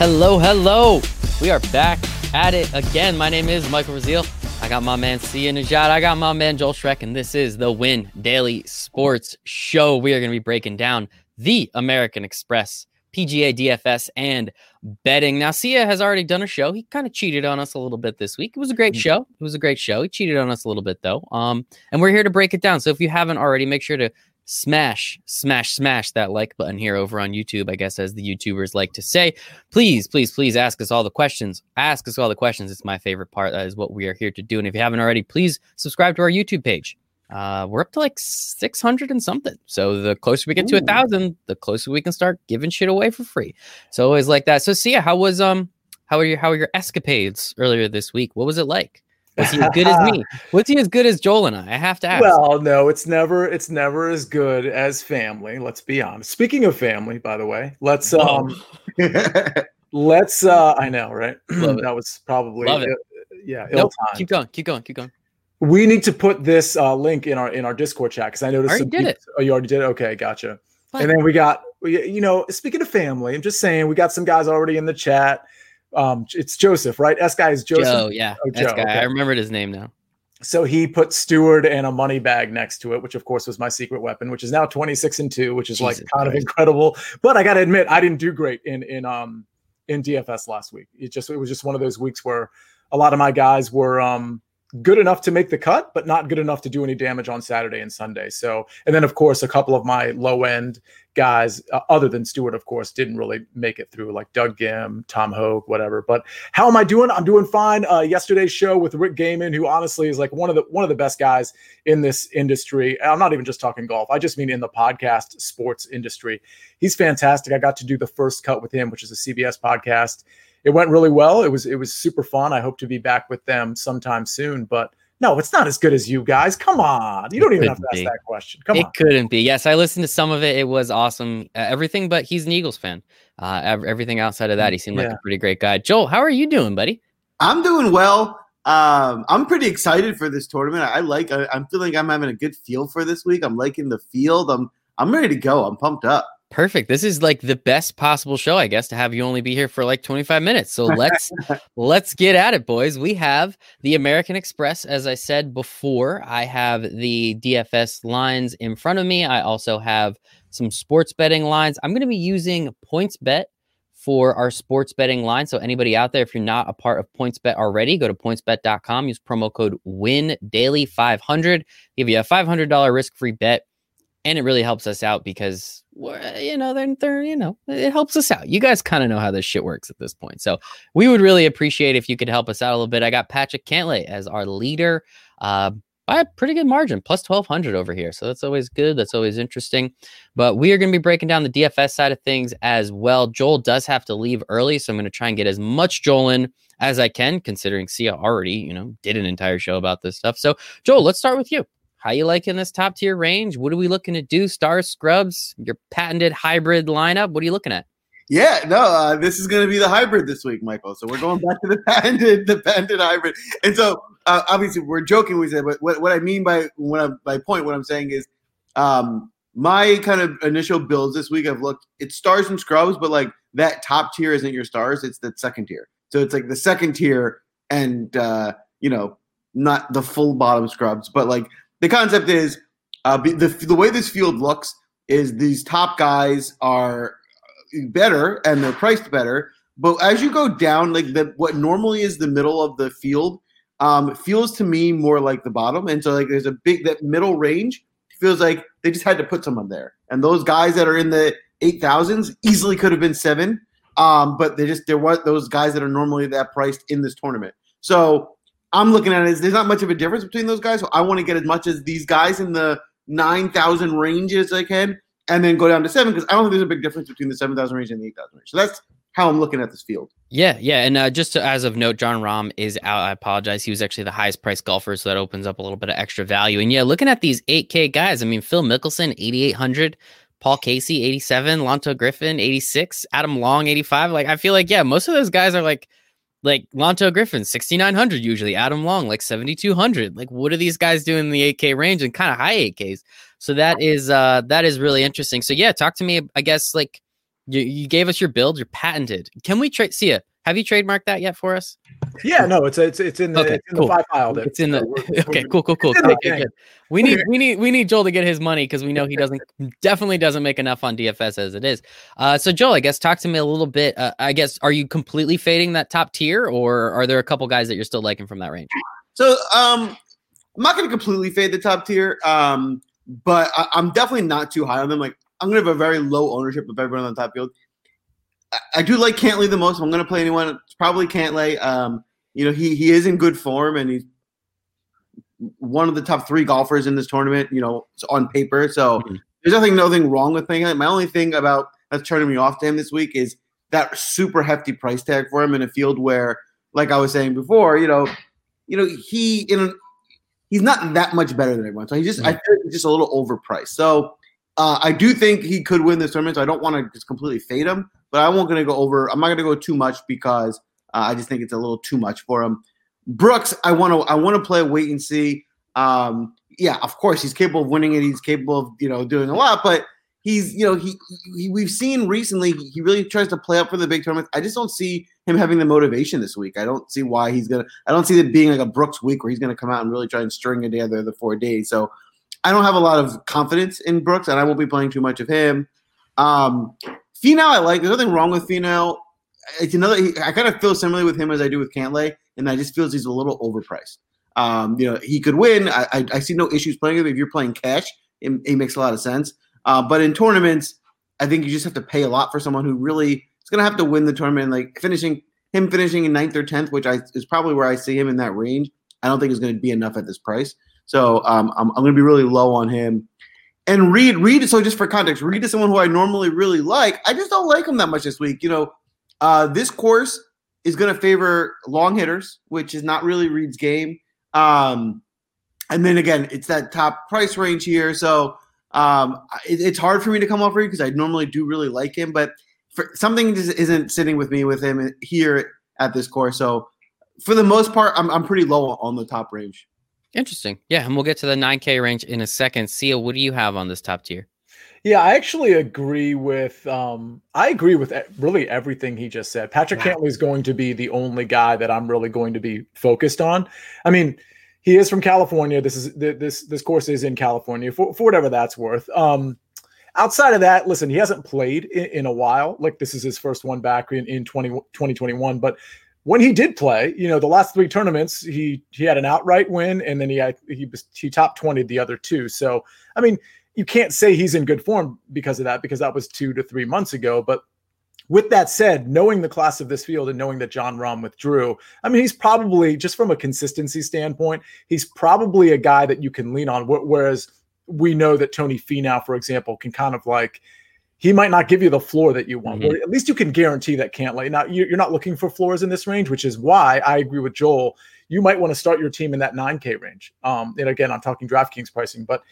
Hello, hello. We are back at it again. My name is Michael Raziel. I got my man Sia Nejad. I got my man Joel Schreck, and this is the Win Daily Sports Show. We are going to be breaking down the American Express, PGA DFS, and betting. Now, Sia has already done a show. He kind of cheated on us a little bit this week. It was a great show. It was a great show. He cheated on us a little bit though. Um, and we're here to break it down. So if you haven't already, make sure to smash, smash, smash that like button here over on YouTube, I guess, as the YouTubers like to say. Please, please, please ask us all the questions. Ask us all the questions. It's my favorite part. That is what we are here to do. And if you haven't already, please subscribe to our YouTube page. Uh, we're up to like 600 and something. So the closer we get to a thousand, the closer we can start giving shit away for free. So always like that. So Sia, how was um how are your how are your escapades earlier this week? What was it like? Was he as good as me? Was he as good as Joel and I? I have to ask. Well, no, it's never it's never as good as family. Let's be honest. Speaking of family, by the way, let's um let's uh I know, right? that was probably Love it. yeah, nope. ill-timed. Keep going. Keep going. Keep going. We need to put this uh, link in our in our Discord chat because I noticed. Already did peop- it. Oh, you already did. it? Okay, gotcha. And then we got, you know, speaking of family, I'm just saying we got some guys already in the chat. Um, it's Joseph, right? S guy is Joseph. Joe, yeah, Oh, Joe, guy. okay. I remembered his name now. So he put Stuard and a money bag next to it, which of course was my secret weapon, which is now 26 and 2, which is like Jesus kind of incredible. But I gotta admit, I didn't do great in in um in DFS last week. It just it was just one of those weeks where a lot of my guys were um good enough to make the cut, but not good enough to do any damage on Saturday and Sunday. So, and then of course, a couple of my low end guys, uh, other than Stuard, of course, didn't really make it through, like Doug Ghim, Tom Hoge, whatever. But how am I doing? I'm doing fine. Uh, yesterday's show with Rick Gehman, who honestly is like one of the one of the best guys in this industry. I'm not even just talking golf. I just mean in the podcast sports industry. He's fantastic. I got to do the first cut with him, which is a CBS podcast. It went really well. It was it was super fun. I hope to be back with them sometime soon. But no, it's not as good as you guys. Come on, you don't even have to couldn't ask be. that question. Come it on. couldn't be. Yes, I listened to some of it. It was awesome. Uh, everything, but he's an Eagles fan. Uh, ev- everything outside of that, he seemed like Yeah. a pretty great guy. Joel, how are you doing, buddy? I'm doing well. Um, I'm pretty excited for this tournament. I like. I, I'm feeling I'm having a good feel for this week. I'm liking the field. I'm I'm ready to go. I'm pumped up. Perfect. This is like the best possible show, I guess, to have you only be here for like 25 minutes. So let's let's get at it, boys. We have the American Express, as I said before. I have the DFS lines in front of me. I also have some sports betting lines. I'm going to be using PointsBet for our sports betting line. So anybody out there, if you're not a part of PointsBet already, go to pointsbet.com. Use promo code Win Daily 500. Give you a $500 risk-free bet and it really helps us out because you know they're, they're you know it helps us out. You guys kind of know how this shit works at this point. So we would really appreciate if you could help us out a little bit. I got Patrick Cantlay as our leader uh by a pretty good margin plus 1200 over here. So that's always good. That's always interesting. But we are going to be breaking down the dfs side of things as well. Joel does have to leave early so i'm going to try and get as much joel in as i can considering sia already you know did an entire show about this stuff. So joel let's start with you how you liking this top tier range? What are we looking to do? Stars, scrubs, your patented hybrid lineup. What are you looking at? Yeah, no, uh, this is going to be the hybrid this week, Michael. So we're going back to the patented, the patented hybrid. And so uh, obviously we're joking. We said, but what, what I mean by what I, by point, what I'm saying is, um, my kind of initial builds this week. I've looked. It's stars and scrubs, but like that top tier isn't your stars. It's the second tier. So it's like the second tier, and uh, you know, not the full bottom scrubs, but like the concept is uh, the the way this field looks is these top guys are better and they're priced better. But as you go down, like the what normally is the middle of the field, um, feels to me more like the bottom. And so like there's a big that middle range feels like they just had to put someone there. And those guys that are in the eight thousands easily could have been seven. Um, but they just there was those guys that are normally that priced in this tournament. So I'm looking at it there's not much of a difference between those guys. So I want to get as much as these guys in the nine thousand range as I can, and then go down to seven because I don't think there's a big difference between the seven thousand range and the eight thousand range. So that's how I'm looking at this field. Yeah, yeah, and uh, just to, as of note, Jon Rahm is out. I apologize. He was actually the highest priced golfer, so that opens up a little bit of extra value. And yeah, looking at these 8K guys, I mean, Phil Mickelson, 8,800, Paul Casey, 87, Lanto Griffin, 86, Adam Long, 85. Like, I feel like, yeah, most of those guys are like, like Lanto Griffin, 6,900 usually, Adam Long, like 7,200. Like, what are these guys doing in the 8K range and kind of high 8Ks? So that is, uh, that is really interesting. So yeah, talk to me, I guess, like, You, you gave us your build. You're patented. Can we trade? See it. Have you trademarked that yet for us? Yeah, no, it's it's it's in the, Okay, it's in cool. the five file. It's in the. So we're- okay, we're- cool, cool, cool. it's in the Okay, We need we need we need Joel to get his money because we know he doesn't definitely doesn't make enough on DFS as it is. Uh, so Joel, I guess talk to me a little bit. Uh, I guess are you completely fading that top tier, or are there a couple guys that you're still liking from that range? So um, I'm not going to completely fade the top tier, um, but I, I'm definitely not too high on them. Like I'm going to have a very low ownership of everyone on the top field. I, do like Cantlay the most. I'm going to play anyone, it's probably Cantlay. Um, you know, he he is in good form and he's one of the top three golfers in this tournament. You know, on paper. So Mhm. there's nothing nothing wrong with playing him. My only thing about that's turning me off to him this week is that super hefty price tag for him in a field where, like I was saying before, you know, you know he in a, he's not that much better than everyone. So he just I feel like he's just a little overpriced. So uh, I do think he could win this tournament. So I don't want to just completely fade him, but I won't going to go over. I'm not going to go too much because uh, I just think it's a little too much for him. Brooks, I want to I want to play wait and see. Um, yeah, of course he's capable of winning it. He's capable of you know doing a lot, but he's you know he, he we've seen recently he, he really tries to play up for the big tournaments. I just don't see him having the motivation this week. I don't see why he's gonna. I don't see it being like a Brooks week where he's gonna come out and really try and string it together the four days. So I don't have a lot of confidence in Brooks, and I won't be playing too much of him. Um, Finau, I like. There's nothing wrong with Finau. It's another. I kind of feel similarly with him as I do with Cantlay, and I just feels he's a little overpriced. Um, you know, he could win. I, I, I see no issues playing him if you're playing cash. It, it makes a lot of sense. Uh, but in tournaments, I think you just have to pay a lot for someone who really is going to have to win the tournament. Like finishing him finishing in ninth or tenth, which I is probably where I see him in that range. I don't think is going to be enough at this price. So um, I'm, I'm going to be really low on him. And Reed, Reed. So just for context, Reed is someone who I normally really like. I just don't like him that much this week. You know, uh, this course is going to favor long hitters, which is not really Reed's game. Um, and then again, it's that top price range here. So um, it, it's hard for me to come off Reed because I normally do really like him, but for, something just isn't sitting with me with him here at this course. So for the most part, I'm, I'm pretty low on the top range. Interesting. Yeah, and we'll get to the 9K range in a second. Sia, what do you have on this top tier? Yeah, I actually agree with um I agree with really everything he just said. Patrick Wow. Cantlay is going to be the only guy that I'm really going to be focused on. I mean, he is from California. This is this this course is in California for, for whatever that's worth. Um outside of that, listen, he hasn't played in, in a while. Like this is his first one back in in 20, 2021, but when he did play, you know, the last three tournaments, he he had an outright win, and then he had he was- he top twenty the other two. So I mean, you can't say he's in good form because of that, because that was two to three months ago. But with that said, knowing the class of this field and knowing that Jon Rahm withdrew, I mean, he's probably just from a consistency standpoint, he's probably a guy that you can lean on. Whereas we know that Tony Finau, for example, can kind of like he might not give you the floor that you want. Mhm. Or at least you can guarantee that can't now you- you're not looking for floors in this range, which is why I agree with Joel. You might want to start your team in that 9K range. Um, and again, I'm talking DraftKings pricing, but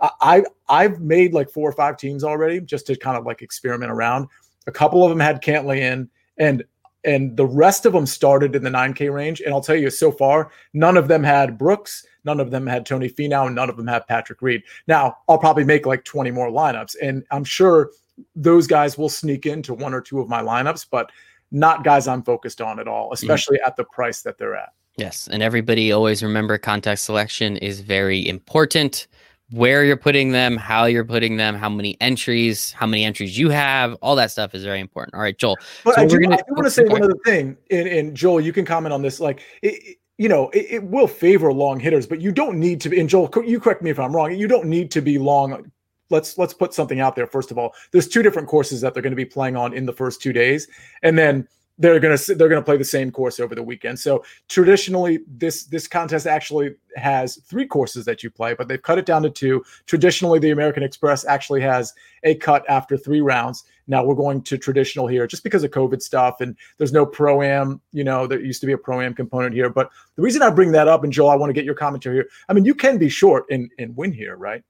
I I've made like four or five teams already just to kind of like experiment around. A couple of them had Cantlay in, and and the rest of them started in the 9K range. And I'll tell you, so far, none of them had Brooks, none of them had Tony Finau, and none of them have Patrick Reed. Now, I'll probably make like 20 more lineups, and I'm sure those guys will sneak into one or two of my lineups, but not guys I'm focused on at all, mm-hmm. especially at the price that they're at. Yes, and everybody always remember context selection is very important. Where you're putting them, how you're putting them, how many entries, how many entries you have, all that stuff is very important. All right, Joel. But So I do, gonna- I do want to say one other thing, and, and Joel, you can comment on this. Like, it- you know, it, it will favor long hitters, but you don't need to be. And Joel, you correct me if I'm wrong. You don't need to be long. Let's let's put something out there. First of all, there's two different courses that they're going to be playing on in the first two days, and then they're going to they're going to play the same course over the weekend. So traditionally, this this contest actually has three courses that you play, but they've cut it down to two. Traditionally, the American Express actually has a cut after three rounds. Now we're going to traditional here just because of COVID stuff and there's no pro am, you know, there used to be a pro am component here. But the reason I bring that up, and Joel, I want to get your commentary here. I mean, you can be short and, and win here, right?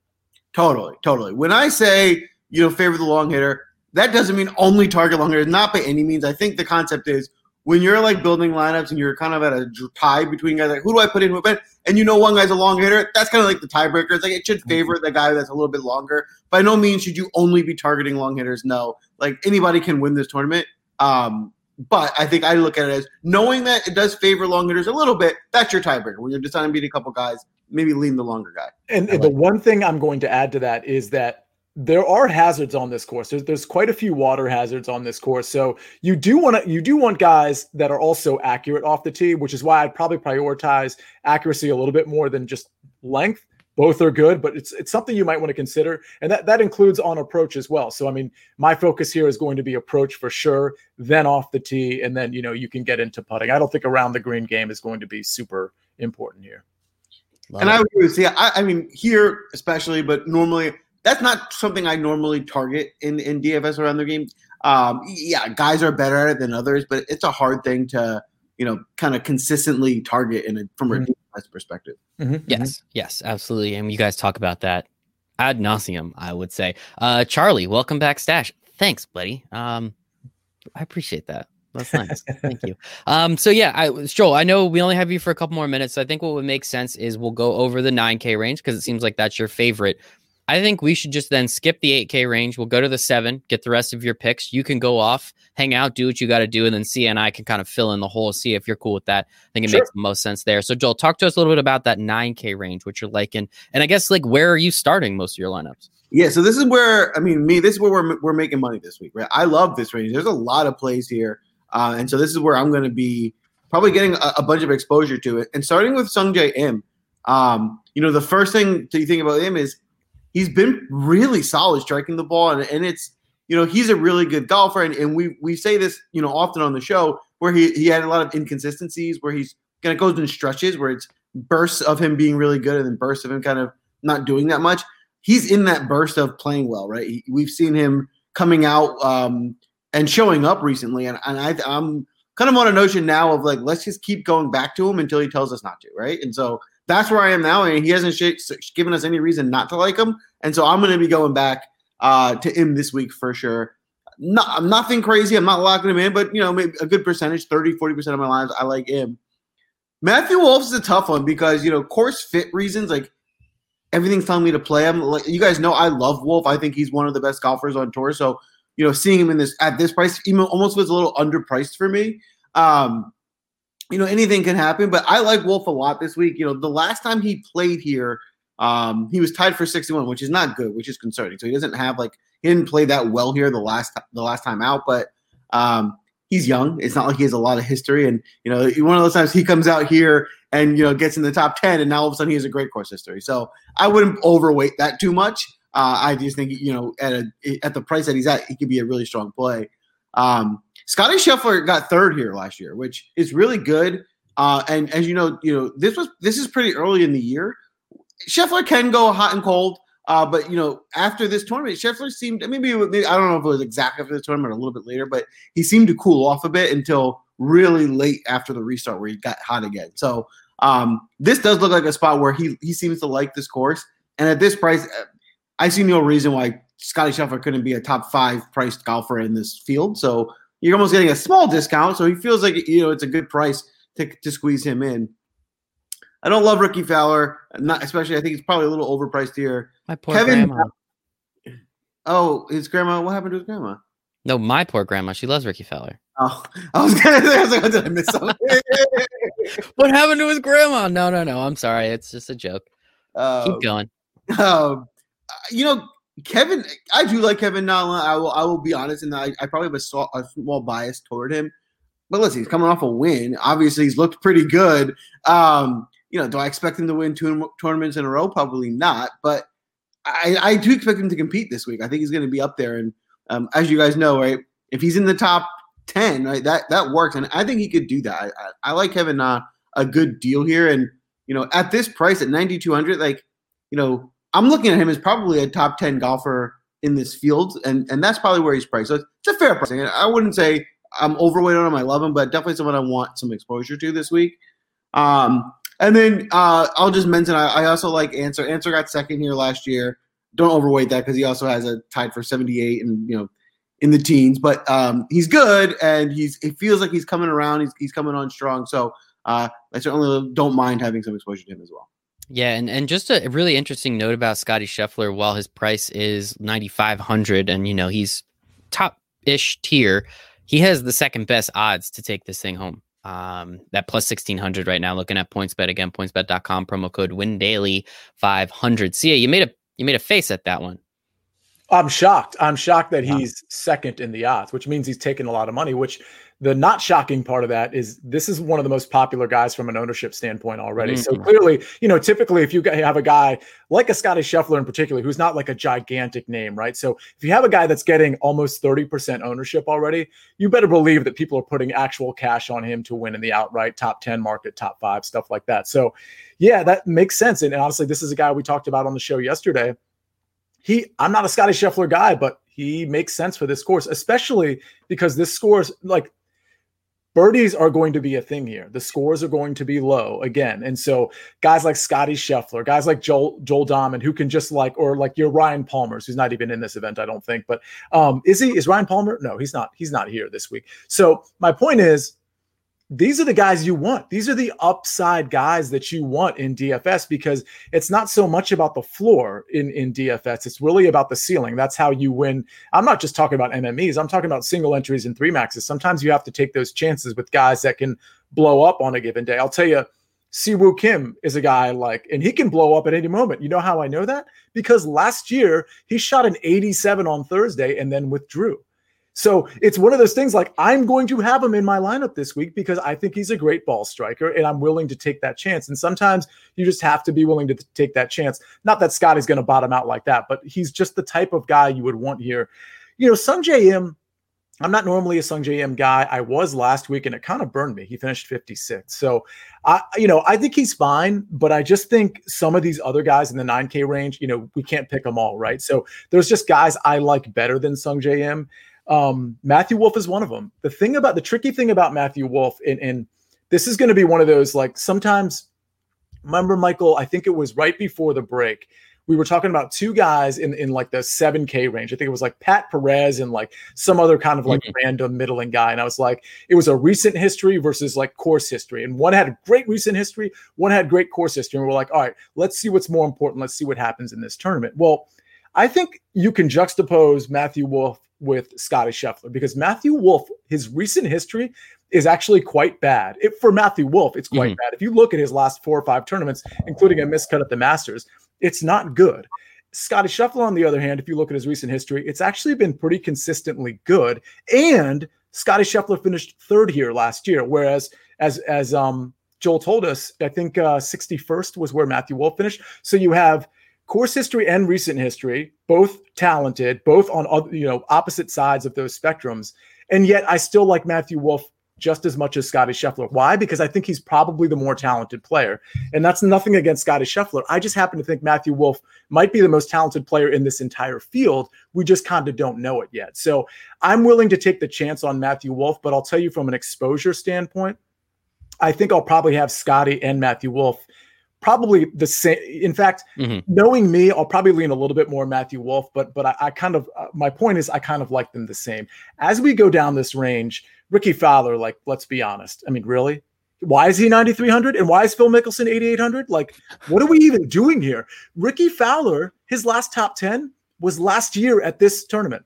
Totally, totally. When I say you know favor the long hitter, that doesn't mean only target long hitters. Not by any means. I think the concept is when you're like building lineups and you're kind of at a tie between guys, like who do I put in? Who I? And you know one guy's a long hitter. That's kind of like the tiebreaker. It's like it should favor the guy that's a little bit longer. By no means should you only be targeting long hitters. No, like anybody can win this tournament. Um, but I think I look at it as knowing that it does favor long hitters a little bit. That's your tiebreaker when you're deciding beat a couple guys. Maybe lean the longer guy. And, and the one thing I'm going to add to that is that there are hazards on this course. There's, there's quite a few water hazards on this course. So you do want to you do want guys that are also accurate off the tee, which is why I'd probably prioritize accuracy a little bit more than just length. Both are good, but it's it's something you might want to consider, and that that includes on approach as well. So I mean, my focus here is going to be approach for sure, then off the tee, and then you know you can get into putting. I don't think around the green game is going to be super important here. Love and it. I would agree. See, I, I mean here especially, but normally that's not something I normally target in in DFS around the game. Um, yeah, guys are better at it than others, but it's a hard thing to you know kind of consistently target in a, from a mm-hmm perspective. Mm-hmm, mm-hmm. Yes, yes, absolutely. And you guys talk about that ad nauseum, I would say. Uh, Charlie, welcome back, Stash. Thanks, buddy. Um, I appreciate that. That's nice. Thank you. Um, so yeah, I Joel, I know we only have you for a couple more minutes. So I think what would make sense is we'll go over the 9K range because it seems like that's your favorite. I think we should just then skip the 8K range. We'll go to the seven, get the rest of your picks. You can go off, hang out, do what you got to do, and then see. And I can kind of fill in the hole, see if you're cool with that. I think it sure. makes the most sense there. So, Joel, talk to us a little bit about that 9K range, what you're liking. And I guess, like, where are you starting most of your lineups? Yeah, so this is where, I mean, me, this is where we're, we're making money this week, right? I love this range. There's a lot of plays here. Uh, and so this is where I'm going to be probably getting a, a, bunch of exposure to it. And starting with Sungjae Im, um, you know, the first thing to think about him is he's been really solid striking the ball, and, and it's you know he's a really good golfer, and, and we we say this you know often on the show where he he had a lot of inconsistencies where he's kind of goes in stretches where it's bursts of him being really good and then bursts of him kind of not doing that much. He's in that burst of playing well, right? He, we've seen him coming out um, and showing up recently, and, and I, I'm kind of on a notion now of like let's just keep going back to him until he tells us not to, right? And so that's where I am now, and he hasn't sh- given us any reason not to like him. And so I'm going to be going back uh, to him this week for sure. Not, nothing crazy. I'm not locking him in, but you know, maybe a good percentage, 30, 40% of my lives, I like him. Matthew Wolff is a tough one because, you know, course fit reasons, like everything's telling me to play him. Like you guys know, I love Wolff. I think he's one of the best golfers on tour. So, you know, seeing him in this at this price, even almost was a little underpriced for me. Um, you know, anything can happen, but I like Wolff a lot this week. You know, the last time he played here, um, he was tied for 61, which is not good, which is concerning. So he doesn't have like he didn't play that well here the last the last time out, but um, he's young. It's not like he has a lot of history, and you know, one of those times he comes out here and you know gets in the top 10, and now all of a sudden he has a great course history. So I wouldn't overweight that too much. Uh, I just think you know at a at the price that he's at, he could be a really strong play. Um, Scotty Scheffler got third here last year, which is really good. Uh, and as you know, you know this was this is pretty early in the year. Scheffler can go hot and cold, uh, but you know after this tournament, Scheffler seemed maybe, maybe I don't know if it was exactly after the tournament a little bit later, but he seemed to cool off a bit until really late after the restart where he got hot again. So um, this does look like a spot where he he seems to like this course, and at this price, I see no reason why Scotty Scheffler couldn't be a top five priced golfer in this field. So you're almost getting a small discount. So he feels like you know it's a good price to, to squeeze him in. I don't love Rickie Fowler, not especially. I think it's probably a little overpriced here. My poor Kevin, grandma. Oh, his grandma. What happened to his grandma? No, my poor grandma. She loves Rickie Fowler. Oh, I was gonna say, I was like, did I miss something? what happened to his grandma? No, no, no. I'm sorry. It's just a joke. Um, Keep going. Um, you know, Kevin, I do like Kevin Nolan. I will, I will be honest, and I, I probably have a small, a small bias toward him. But listen, he's coming off a win. Obviously, he's looked pretty good. Um, you know, do I expect him to win two tournaments in a row? Probably not. But I, I do expect him to compete this week. I think he's going to be up there. And um, as you guys know, right, if he's in the top ten, right, that that works. And I think he could do that. I, I, like Kevin Na a good deal here. And you know, at this price at ninety two hundred, like you know, I'm looking at him as probably a top 10 golfer in this field, and, and that's probably where he's priced. So it's, a fair pricing. I wouldn't say I'm overweight on him. I love him, but definitely someone I want some exposure to this week. Um, and then uh, I'll just mention I, I, also like Ancer. Ancer got second here last year. Don't overweight that because he also has a tied for 78 and you know in the teens. But um, he's good and he's it feels like he's coming around. He's he's coming on strong. So uh, I certainly don't mind having some exposure to him as well. Yeah, and, and just a really interesting note about Scotty Scheffler, while his price is ninety five hundred, and you know he's top ish tier, he has the second best odds to take this thing home. Um, that plus 1600 right now, looking at PointsBet again, pointsbet.com, promo code win daily 500. See, you made a, you made a face at that one. I'm shocked. I'm shocked that he's second in the odds, which means he's taking a lot of money, which the not shocking part of that is this is one of the most popular guys from an ownership standpoint already. Mm-hmm. So clearly, you know, typically if you have a guy like a Scotty Scheffler in particular, who's not like a gigantic name, right? So if you have a guy that's getting almost 30% ownership already, you better believe that people are putting actual cash on him to win in the outright top 10 market, top five, stuff like that. So yeah, that makes sense. And, and honestly, this is a guy we talked about on the show yesterday he I'm not a Scotty Scheffler guy, but he makes sense for this course, especially because this scores like birdies are going to be a thing here. The scores are going to be low again. And so guys like Scotty Scheffler, guys like Joel Joel Dahmen, who can just like, or like your Ryan Palmer's, who's not even in this event, I don't think. But um, is he is Ryan Palmer? No, he's not, he's not here this week. So my point is these are the guys you want. These are the upside guys that you want in DFS because it's not so much about the floor in, in DFS. It's really about the ceiling. That's how you win. I'm not just talking about MMEs, I'm talking about single entries and three maxes. Sometimes you have to take those chances with guys that can blow up on a given day. I'll tell you, Si Woo Kim is a guy like, and he can blow up at any moment. You know how I know that? Because last year he shot an 87 on Thursday and then withdrew. So it's one of those things like I'm going to have him in my lineup this week because I think he's a great ball striker and I'm willing to take that chance. And sometimes you just have to be willing to take that chance. Not that Scotty's going to bottom out like that, but he's just the type of guy you would want here. You know, Sungjae Im, I'm not normally a Sungjae J M guy. I was last week and it kind of burned me. He finished 56. So I, you know, I think he's fine, but I just think some of these other guys in the 9K range, you know, we can't pick them all, right? So there's just guys I like better than Sungjae Im. Um, Matthew Wolff is one of them. The thing about the tricky thing about Matthew Wolff, and, and this is going to be one of those like sometimes. Remember, Michael? I think it was right before the break. We were talking about two guys in, in like the 7K range. I think it was like Pat Perez and like some other kind of like mm-hmm. random middling guy. And I was like, it was a recent history versus like course history. And one had great recent history, one had great course history. And we're like, all right, let's see what's more important. Let's see what happens in this tournament. Well, I think you can juxtapose Matthew Wolff with Scotty Scheffler because Matthew Wolff, his recent history is actually quite bad. It, for Matthew Wolff, it's quite mm-hmm. bad. If you look at his last four or five tournaments, including a miscut at the Masters, it's not good. Scotty Scheffler, on the other hand, if you look at his recent history, it's actually been pretty consistently good. And Scotty Scheffler finished third here last year, whereas as as um, Joel told us, I think uh, 61st was where Matthew Wolff finished. So you have course history and recent history, both talented, both on you know opposite sides of those spectrums. And yet I still like Matthew Wolff just as much as Scotty Scheffler. Why? Because I think he's probably the more talented player. And that's nothing against Scotty Scheffler. I just happen to think Matthew Wolff might be the most talented player in this entire field. We just kind of don't know it yet. So I'm willing to take the chance on Matthew Wolff, but I'll tell you from an exposure standpoint, I think I'll probably have Scotty and Matthew Wolff probably the same. In fact, mm-hmm. knowing me, I'll probably lean a little bit more Matthew Wolff, but but I, I kind of uh, my point is I kind of like them the same. As we go down this range, Rickie Fowler, like let's be honest. I mean, really, why is he 9300 and why is Phil Mickelson 8800? Like, what are we even doing here? Rickie Fowler, his last top 10 was last year at this tournament.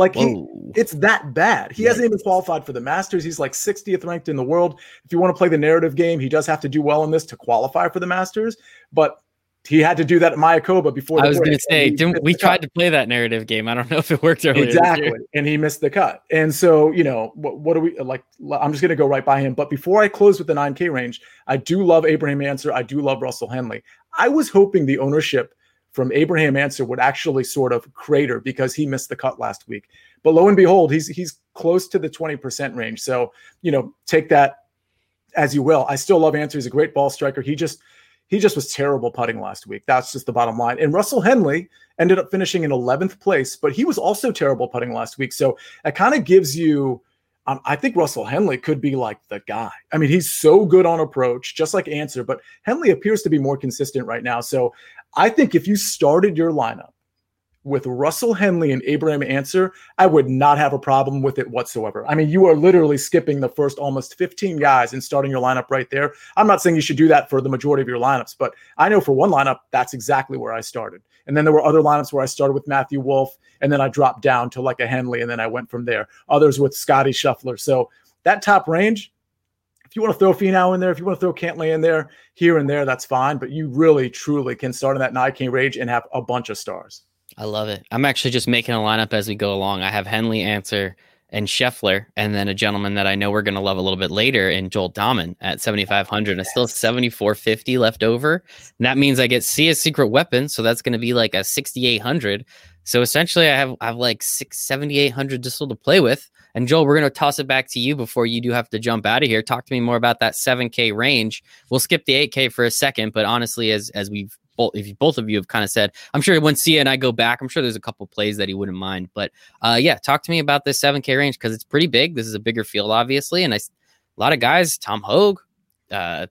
Like he, it's that bad. He hasn't even qualified for the Masters. He's like 60th ranked in the world. If you want to play the narrative game, he does have to do well in this to qualify for the Masters. But he had to do that at Mayakoba before. I was going to say, we tried cut. to play that narrative game. I don't know if it worked earlier. Exactly, and he missed the cut. And so, you know, what, what do we like? I'm just going to go right by him. But before I close with the 9K range, I do love Abraham Ancer. I do love Russell Henley. I was hoping the ownership from Abraham Ancer would actually sort of crater because he missed the cut last week. But lo and behold, he's he's close to the 20% range. So, you know, take that as you will. I still love Ancer. He's a great ball striker. He just he just was terrible putting last week. That's just the bottom line. And Russell Henley ended up finishing in 11th place, but he was also terrible putting last week. So it kind of gives you um, I think Russell Henley could be like the guy. I mean, he's so good on approach, just like Ancer, but Henley appears to be more consistent right now. So I think if you started your lineup with Russell Henley and Abraham Ancer, I would not have a problem with it whatsoever. I mean, you are literally skipping the first almost 15 guys and starting your lineup right there. I'm not saying you should do that for the majority of your lineups, but I know for one lineup, that's exactly where I started. And then there were other lineups where I started with Matthew Wolff and then I dropped down to like a Henley, and then I went from there. Others with Scotty Scheffler. So that top range, if you want to throw Finau in there, if you want to throw Cantlay in there, here and there, that's fine. But you really, truly can start in that 9K range and have a bunch of stars. I love it. I'm actually just making a lineup as we go along. I have Henley, Ancer, and Scheffler, and then a gentleman that I know we're going to love a little bit later in Joel Dahmen at 7,500. I still have 7,450 left over. And that means I get see a Secret Weapon. So that's going to be like a 6,800. So essentially, I have I have like six, 7,800 just to play with. And Joel, we're going to toss it back to you before you do have to jump out of here. Talk to me more about that 7K range. We'll skip the 8K for a second, but honestly, as as we've both if you, both of you have kind of said, I'm sure when Sia and I go back, I'm sure there's a couple plays that he wouldn't mind. But uh, yeah, talk to me about this 7K range because it's pretty big. This is a bigger field, obviously, and I, a lot of guys, Tom Hoge, uh,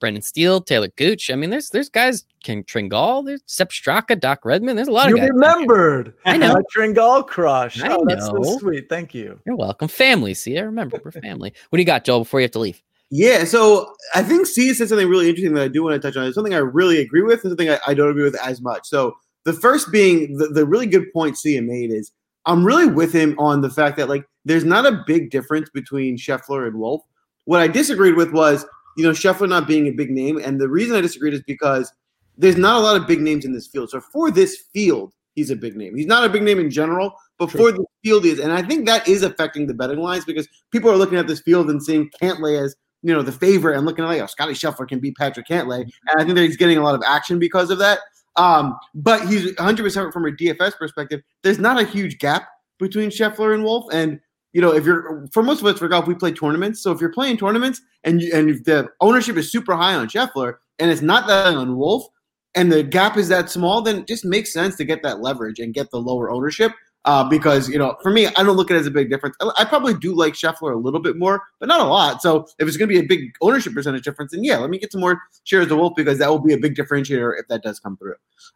Brendan Steele, Taylor Gooch. I mean, there's there's guys King Tringale, there's Sepp Straka, Doc Redman. There's a lot you of guys. remembered. I know. Tringale crush. I oh, know. that's so sweet. Thank you. You're welcome. Family. See, I remember we're family. What do you got, Joel? Before you have to leave. Yeah, so I think Sia said something really interesting that I do want to touch on. It's something I really agree with, and something I, I don't agree with as much. So the first being the, the really good point Sia made is I'm really with him on the fact that like there's not a big difference between Scheffler and Wolff. What I disagreed with was you know Scheffler not being a big name, and the reason I disagreed is because there's not a lot of big names in this field. So for this field, he's a big name. He's not a big name in general, but for the field is, and I think that is affecting the betting lines because people are looking at this field and seeing Cantlay as you know the favorite and looking like oh Scotty Scheffler can beat Patrick Cantlay, and I think that he's getting a lot of action because of that. Um, but he's 100 percent from a DFS perspective. There's not a huge gap between Scheffler and Wolff. and you know if you're for most of us for golf we play tournaments. So if you're playing tournaments and you, and the ownership is super high on Scheffler and it's not that on Wolff, and the gap is that small, then it just makes sense to get that leverage and get the lower ownership uh, because you know, for me, I don't look at it as a big difference. I, I, probably do like Scheffler a little bit more, but not a lot. So if it's going to be a big ownership percentage difference, then yeah, let me get some more shares of Wolff because that will be a big differentiator if that does come through.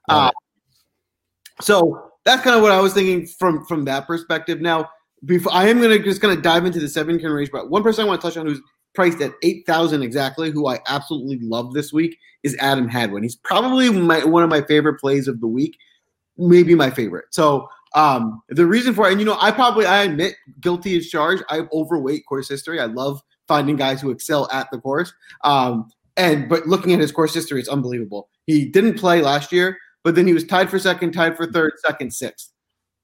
Uh, so that's kind of what I was thinking from from that perspective. Now, before I am going to just kind of dive into the seven can range, but one person I want to touch on who's priced at eight thousand exactly, who I absolutely love this week is Adam Hadwin. He's probably my, one of my favorite plays of the week, maybe my favorite. So um, the reason for it, and you know, I probably I admit guilty as charged. I overweight course history. I love finding guys who excel at the course. Um, and but looking at his course history, it's unbelievable. He didn't play last year, but then he was tied for second, tied for third, second, sixth.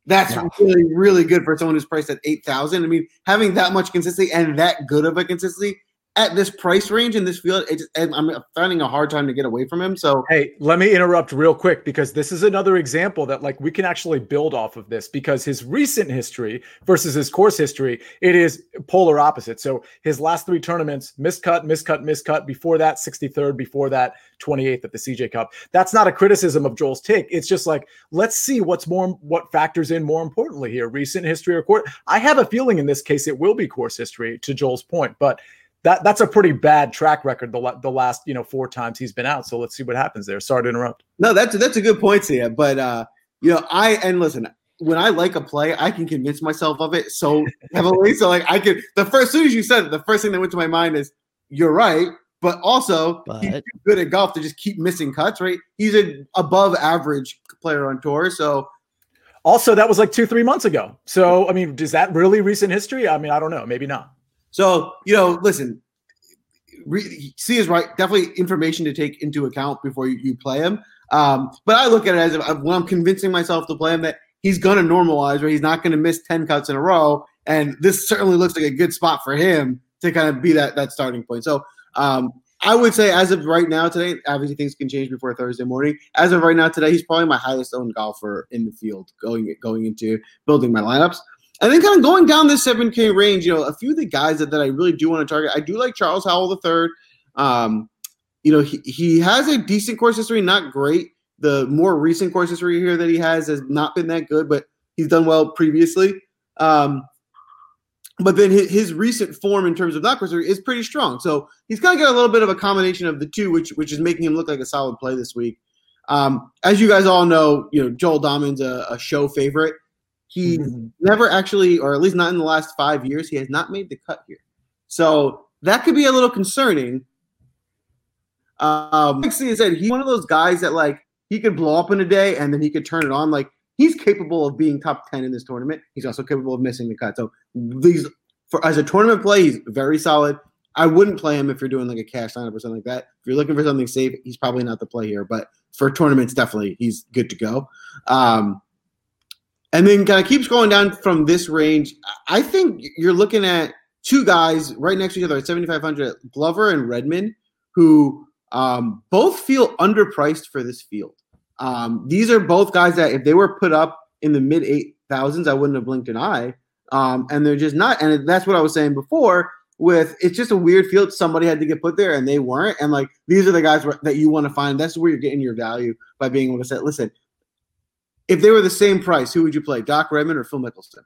That's yeah. really, really good for someone who's priced at eight thousand. I mean, having that much consistency and that good of a consistency at this price range in this field, I'm finding a hard time to get away from him. So, hey, let me interrupt real quick because this is another example that like we can actually build off of this because his recent history versus his course history, it is polar opposite. So his last three tournaments, miscut, miscut, miscut. Before that, 63rd. Before that, 28th at the CJ Cup. That's not a criticism of Joel's take. It's just like let's see what's more, what factors in more importantly here, recent history or court. I have a feeling in this case it will be course history to Joel's point, but that that's a pretty bad track record the, the last you know four times he's been out. So let's see what happens there. Sorry to interrupt. No, that's that's a good point, Sia. But uh, you know, I and listen, when I like a play, I can convince myself of it so heavily. so like I can the first as soon as you said it, the first thing that went to my mind is you're right. But also, but, he's good at golf to just keep missing cuts, right? He's an above average player on tour. So, also, that was like two, three months ago. So, I mean, is that really recent history? I mean, I don't know. Maybe not. So, you know, listen, Sia is right. Definitely information to take into account before you, you play him. Um, but I look at it as if, when I'm convincing myself to play him that he's going to normalize or he's not going to miss 10 cuts in a row. And this certainly looks like a good spot for him to kind of be that, that starting point. So, um, I would say as of right now today, obviously things can change before Thursday morning. As of right now today, he's probably my highest owned golfer in the field going going into building my lineups. And then kind of going down this 7K range, you know, a few of the guys that, that I really do want to target, I do like Charles Howell III. Um, you know, he, he has a decent course history, not great. The more recent course history here that he has has not been that good, but he's done well previously. Um, but then his, his, recent form in terms of that course is pretty strong. So he's kind of got a little bit of a combination of the two, which which is making him look like a solid play this week. Um, as you guys all know, you know Joel Dahmen's a, a show favorite. He Mhm. never actually, or at least not in the last five years, he has not made the cut here. So that could be a little concerning. Um, like Steve said, he's one of those guys that like he could blow up in a day and then he could turn it on. Like he's capable of being top ten in this tournament. He's also capable of missing the cut. So these, for as a tournament play, he's very solid. I wouldn't play him if you're doing like a cash lineup or something like that. If you're looking for something safe, he's probably not the play here. But for tournaments, definitely he's good to go. Um, and then kind of keeps going down from this range. I think you're looking at two guys right next to each other at 7,500, Glover and Redman, who um, both feel underpriced for this field. Um, these are both guys that if they were put up in the mid 8,000s, I wouldn't have blinked an eye. Um, and they're just not. And that's what I was saying before with it's just a weird field. Somebody had to get put there and they weren't. And like these are the guys that you want to find. That's where you're getting your value by being able to say, listen, if they were the same price, who would you play, Doc Redman or Phil Mickelson?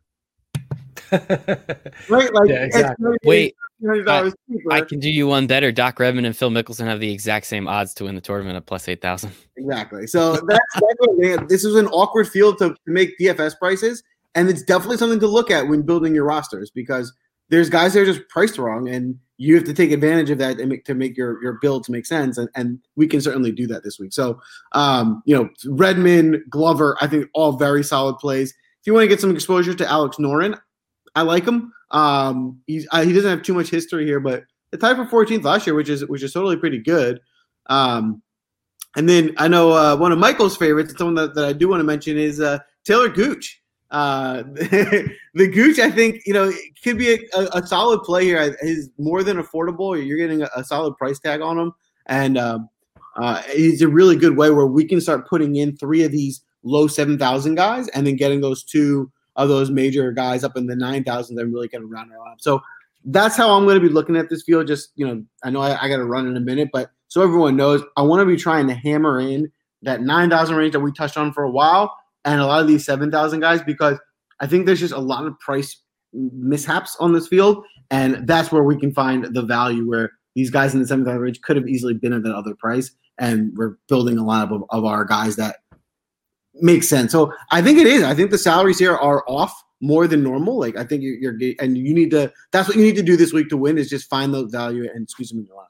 Right? Like, Yeah, exactly. Wait, cheaper. I can do you one better. Doc Redman and Phil Mickelson have the exact same odds to win the tournament at plus eight thousand. Exactly. So that's, that's this is an awkward field to, to make DFS prices, and it's definitely something to look at when building your rosters because there's guys that are just priced wrong, and you have to take advantage of that and make, to make your your build to make sense. And, and we can certainly do that this week. So, um, you know, Redman, Glover, I think all very solid plays. If you want to get some exposure to Alex Noren, I like him. Um, he's uh, he doesn't have too much history here, but the tie for 14th last year, which is which is totally pretty good. Um, and then I know uh, one of Michael's favorites, someone that, that I do want to mention is uh, Taylor Gooch. Uh, the Gooch, I think, you know, could be a, a, a solid play here. He's more than affordable. You're getting a, a solid price tag on him, and um, uh, he's a really good way where we can start putting in three of these low seven thousand guys, and then getting those two of those major guys up in the nine thousand and really kind of round it. So that's how I'm going to be looking at this field. Just you know, I know I, I got to run in a minute, but so everyone knows, I want to be trying to hammer in that nine thousand range that we touched on for a while, and a lot of these seven thousand guys because I think there's just a lot of price mishaps on this field, and that's where we can find the value where these guys in the seven thousand range could have easily been at that other price, and we're building a lot of, of our guys that make sense. So I think it is. I think the salaries here are off more than normal. Like I think you're, you're and you need to. That's what you need to do this week to win is just find the value and squeeze them in your lap.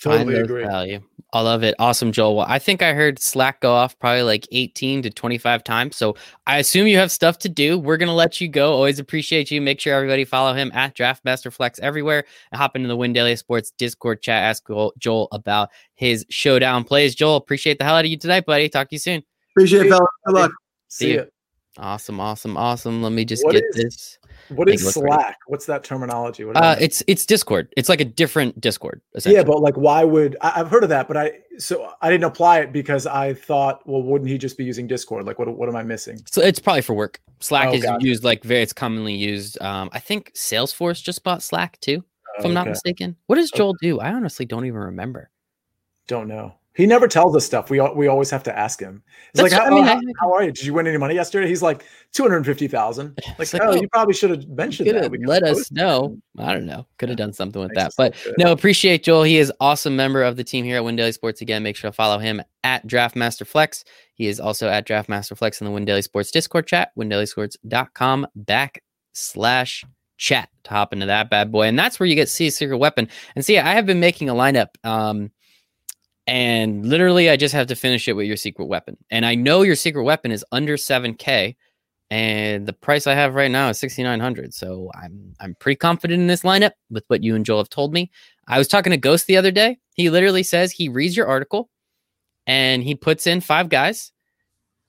Find Totally those agree. value. I love it. Awesome, Joel. Well, I think I heard Slack go off probably like 18 to 25 times. So I assume you have stuff to do. We're going to let you go. Always appreciate you. Make sure everybody follow him at Draftmaster Flex everywhere and hop into the Win Daily Sports Discord chat. Ask Joel- Joel about his showdown plays. Joel, appreciate the hell out of you tonight, buddy. Talk to you soon. Appreciate it, fellas. Good luck. See you. Awesome, awesome, awesome. Let me just What get is- this. What is look great. Slack? What's that terminology? What Uh, it's it's Discord. It's like a different Discord. yeah, but like, why would I, I've heard of that? But I so I didn't apply it because I thought, well, wouldn't he just be using Discord? Like, what what am I missing? So it's probably for work. Slack Oh, is gotcha. used like very. It's commonly used. Um, I think Salesforce just bought Slack too, if I'm not Okay. mistaken. What does. Joel do? I honestly don't even remember. Don't know. He never tells us stuff. We we always have to ask him. It's like, how, I mean, how, how are you? Did you win any money yesterday? He's like two hundred fifty thousand. Like, like, oh, you probably should have mentioned that. Let us know. I don't know. Could have done something with Makes that. But no, appreciate Joel. He is awesome member of the team here at Win Daily Sports. Again, make sure to follow him at Draftmaster Flex. He is also at Draftmaster Flex in the Win Daily Sports Discord chat, windailysports.com backslash chat to hop into that bad boy. And that's where you get see a secret weapon. And see, I have been making a lineup. Um, and literally I just have to finish it with your secret weapon. And I know your secret weapon is under 7k and the price I have right now is 6900. So I'm I'm pretty confident in this lineup with what you and Joel have told me. I was talking to Ghost the other day. He literally says he reads your article and he puts in five guys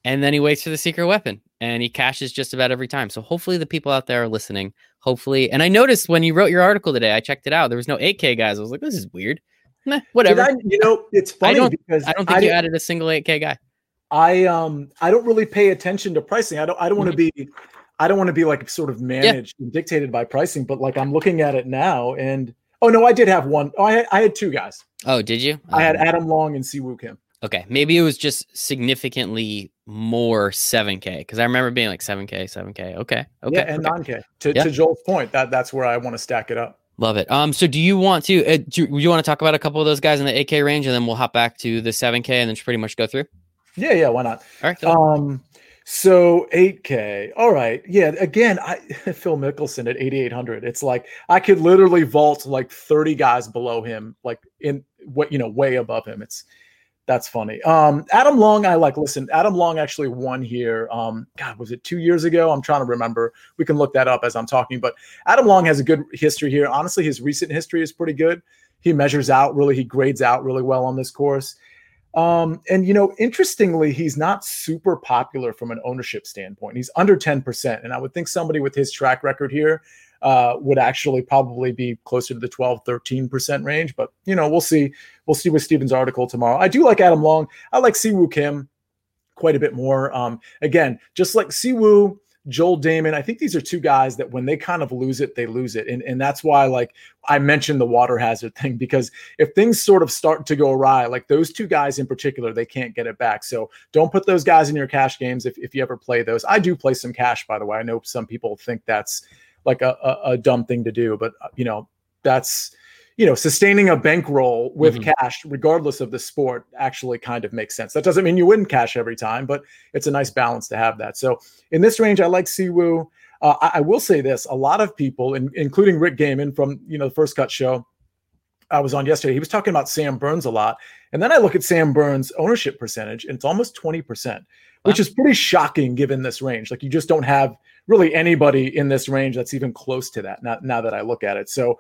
and then he waits for the secret weapon and he cashes just about every time. So hopefully the people out there are listening. Hopefully, and I noticed when you wrote your article today, I checked it out. There was no 8K guys. I was like, this is weird. Meh, whatever. I, you know, it's funny don't- because I don't think you added a single 8K guy. I um I don't really pay attention to pricing. I don't I don't want to Mm-hmm. be I don't want to be like sort of managed and dictated by pricing, but like I'm looking at it now and oh no, I did have one. Oh, I had, I had two guys. Oh, did you? I had Um, Adam Long and Si Woo Kim. Okay, maybe it was just significantly more 7K because I remember being like 7K, 7K. Okay, okay, yeah, and okay. 9K. To, Yeah. to Joel's point, that that's where I want to stack it up. Love it. Um, so do you want to? Uh, do you want to talk about a couple of those guys in the 8K range, and then we'll hop back to the 7K, and then just pretty much go through? Yeah, yeah, why not? All right. go. Um, so 8K. All right. Yeah. Again, I Phil Mickelson at 8,800. It's like I could literally vault like 30 guys below him, like in what you know, way above him. It's that's funny. Um, Adam Long, I like. Listen, Adam Long actually won here. Um, God, was it two years ago? I'm trying to remember. We can look that up as I'm talking. But Adam Long has a good history here. Honestly, his recent history is pretty good. He measures out really. He grades out really well on this course. Um, and you know, interestingly, he's not super popular from an ownership standpoint. He's under 10%. And I would think somebody with his track record here uh, would actually probably be closer to the 12, 13% range. But you know, we'll see. We'll see with Steven's article tomorrow. I do like Adam Long. I like Si Woo Kim quite a bit more. Um, again, just like Si Woo, Joel Dahmen. I think these are two guys that when they kind of lose it, they lose it. And, and that's why, like, I mentioned the water hazard thing because if things sort of start to go awry, like those two guys in particular, they can't get it back. So don't put those guys in your cash games if, if you ever play those. I do play some cash, by the way. I know some people think that's like a, a, a dumb thing to do, but, uh, you know, that's you know, sustaining a bankroll with Mhm. cash, regardless of the sport, actually kind of makes sense. That doesn't mean you win cash every time, but it's a nice balance to have that. So in this range, I like Si Woo. Uh, I, I will say this: a lot of people, in, including Rick Gehman from you know the First Cut show, I was on yesterday. He was talking about Sam Burns a lot, and then I look at Sam Burns' ownership percentage, and it's almost twenty percent, which Wow. is pretty shocking given this range. Like you just don't have really anybody in this range that's even close to that. Now, now that I look at it, so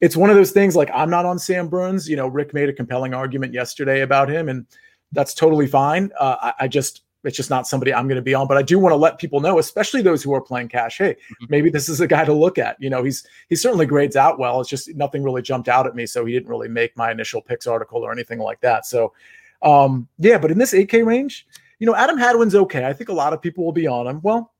it's one of those things like I'm not on Sam Burns. You know, Rick made a compelling argument yesterday about him, and that's totally fine. Uh, I, I just it's just not somebody I'm going to be on. But I do want to let people know, especially those who are playing cash. Hey, Mhm. maybe this is a guy to look at. You know, he's he certainly grades out well. It's just nothing really jumped out at me, so he didn't really make my initial picks article or anything like that. So, um, yeah. But in this 8K range, you know, Adam Hadwin's okay. I think a lot of people will be on him. Well.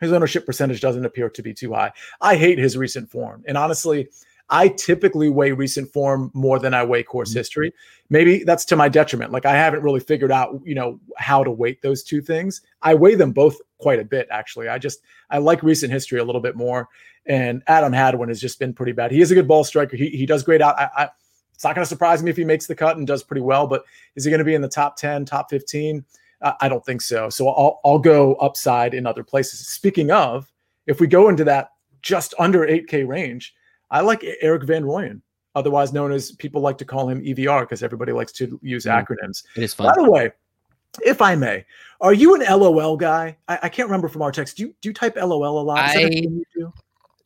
His ownership percentage doesn't appear to be too high. I hate his recent form. And honestly, I typically weigh recent form more than I weigh course Mhm. history. Maybe that's to my detriment. Like I haven't really figured out, you know, how to weight those two things. I weigh them both quite a bit, actually. I just I like recent history a little bit more. And Adam Hadwin has just been pretty bad. He is a good ball striker. He he does great out. I, I it's not going to surprise me if he makes the cut and does pretty well. But is he going to be in the top ten, top fifteen? Uh, I don't think so. So I'll I'll go upside in other places. Speaking of, if we go into that just under 8K range, I like Erik van Rooyen, otherwise known as people like to call him EVR because everybody likes to use Mm. acronyms. it is fun. By the way, if I may, are you an LOL guy? I, I can't remember from our text. Do you do you type LOL a lot? Is that a I- thing you do?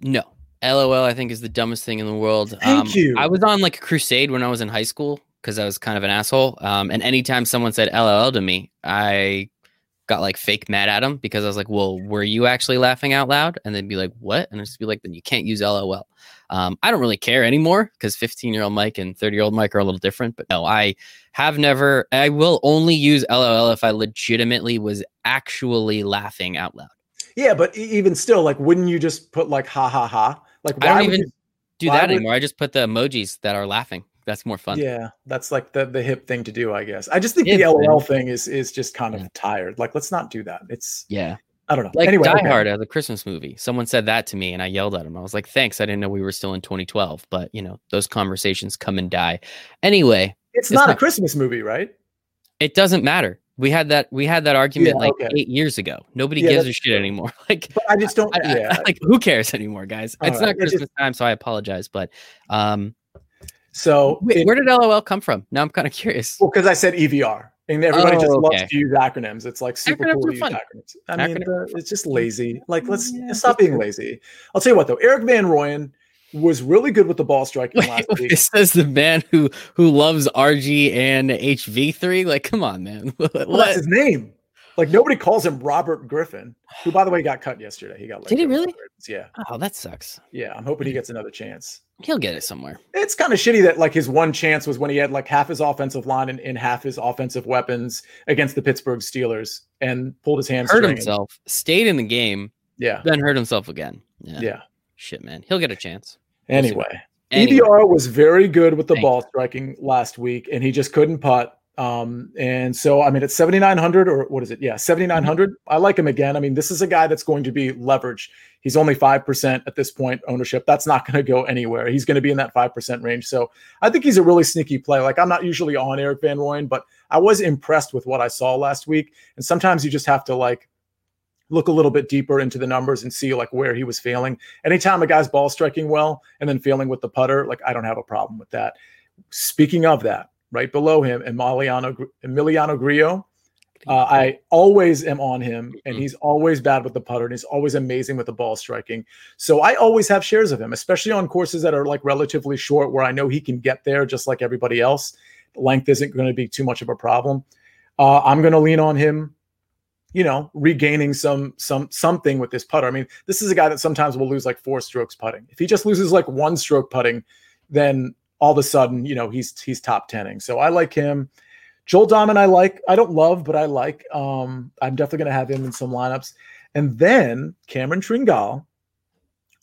No. LOL, I think, is the dumbest thing in the world. Thank you. I was on like a crusade when I was in high school because I was kind of an asshole. Um, and anytime someone said LOL to me, I got like fake mad at them because I was like, well, were you actually laughing out loud? And they'd be like, what? And I'd just be like, then you can't use LOL. Um, I don't really care anymore because 15 year old Mike and 30 year old Mike are a little different. But no, I have never, I will only use LOL if I legitimately was actually laughing out loud. Yeah, but even still, like, wouldn't you just put like ha ha ha? Like, I don't even you- do that would- anymore. I just put the emojis that are laughing. That's more fun. Yeah, that's like the the hip thing to do, I guess. I just think the LOL thing. thing is is just kind of Yeah. tired. Like, let's not do that. It's Yeah. I don't know. Like anyway, Die okay. Hard, the Christmas movie. Someone said that to me, and I yelled at him. I was like, "Thanks, I didn't know we were still in 2012." But you know, those conversations come and die. Anyway, It's, it's not, a Christmas movie, right? it doesn't matter. We had that. We had that argument Yeah, like okay. eight years ago. Nobody gives a shit anymore. Like, But I just don't. I, I- yeah. like who cares anymore, guys? All it's right, not it just- Christmas time, so I apologize. But um, so wait, it- where did LOL come from? Now I'm kind of curious. well, because I said EVR, and everybody just Oh, loves okay. to use acronyms. It's like super Acronyms cool to use fun. acronyms. I mean, Acronyms the, it's just lazy. Like, let's Yeah, stop being lazy. I'll tell you what, though, Erik van Rooyen was really good with the ball striking Wait, last week. it says the man who who loves RG and HV3. Like, come on, man. Well, that's his name. Like nobody calls him Robert Griffin, who, by the way, got cut yesterday. He got Did he go by the really? Yeah, Oh, that sucks. yeah. I'm hoping he gets another chance. He'll get it somewhere. It's kind of shitty that like his one chance was when he had like half his offensive line and, and half his offensive weapons against the Pittsburgh Steelers and pulled his hamstring. Hurt himself, stayed in the game, Yeah, then hurt himself again. Yeah. yeah. Shit, man. He'll get a chance. We'll. Anyway, Anyway, EVR was very good with the Thank ball striking last week, and he just couldn't putt. Um, and so I mean, it's 7,900 or what is it? Yeah, 7,900. I like him again. I mean, this is a guy that's going to be leveraged. He's only 5% at this point ownership. That's not going to go anywhere. He's going to be in that 5% range. So I think he's a really sneaky play. Like, I'm not usually on Erik van Rooyen, but I was impressed with what I saw last week. And sometimes you just have to like look a little bit deeper into the numbers and see like where he was failing. Anytime a guy's ball striking well and then failing with the putter, like I don't have a problem with that. Speaking of that, right below him, Emiliano Emiliano Grillo. Uh, I always am on him, and mm-hmm. he's always bad with the putter, and he's always amazing with the ball striking. So I always have shares of him, especially on courses that are like relatively short, where I know he can get there just like everybody else. Length isn't going to be too much of a problem. Uh, I'm going to lean on him you know, regaining some some something with this putter. I mean, this is a guy that sometimes will lose like four strokes putting. If he just loses like one stroke putting, then all of a sudden, you know, he's he's top tenning. So I like him. Joel Dahmen, I like. I don't love, but I like. Um, I'm definitely going to have him in some lineups. And then Cameron Tringale.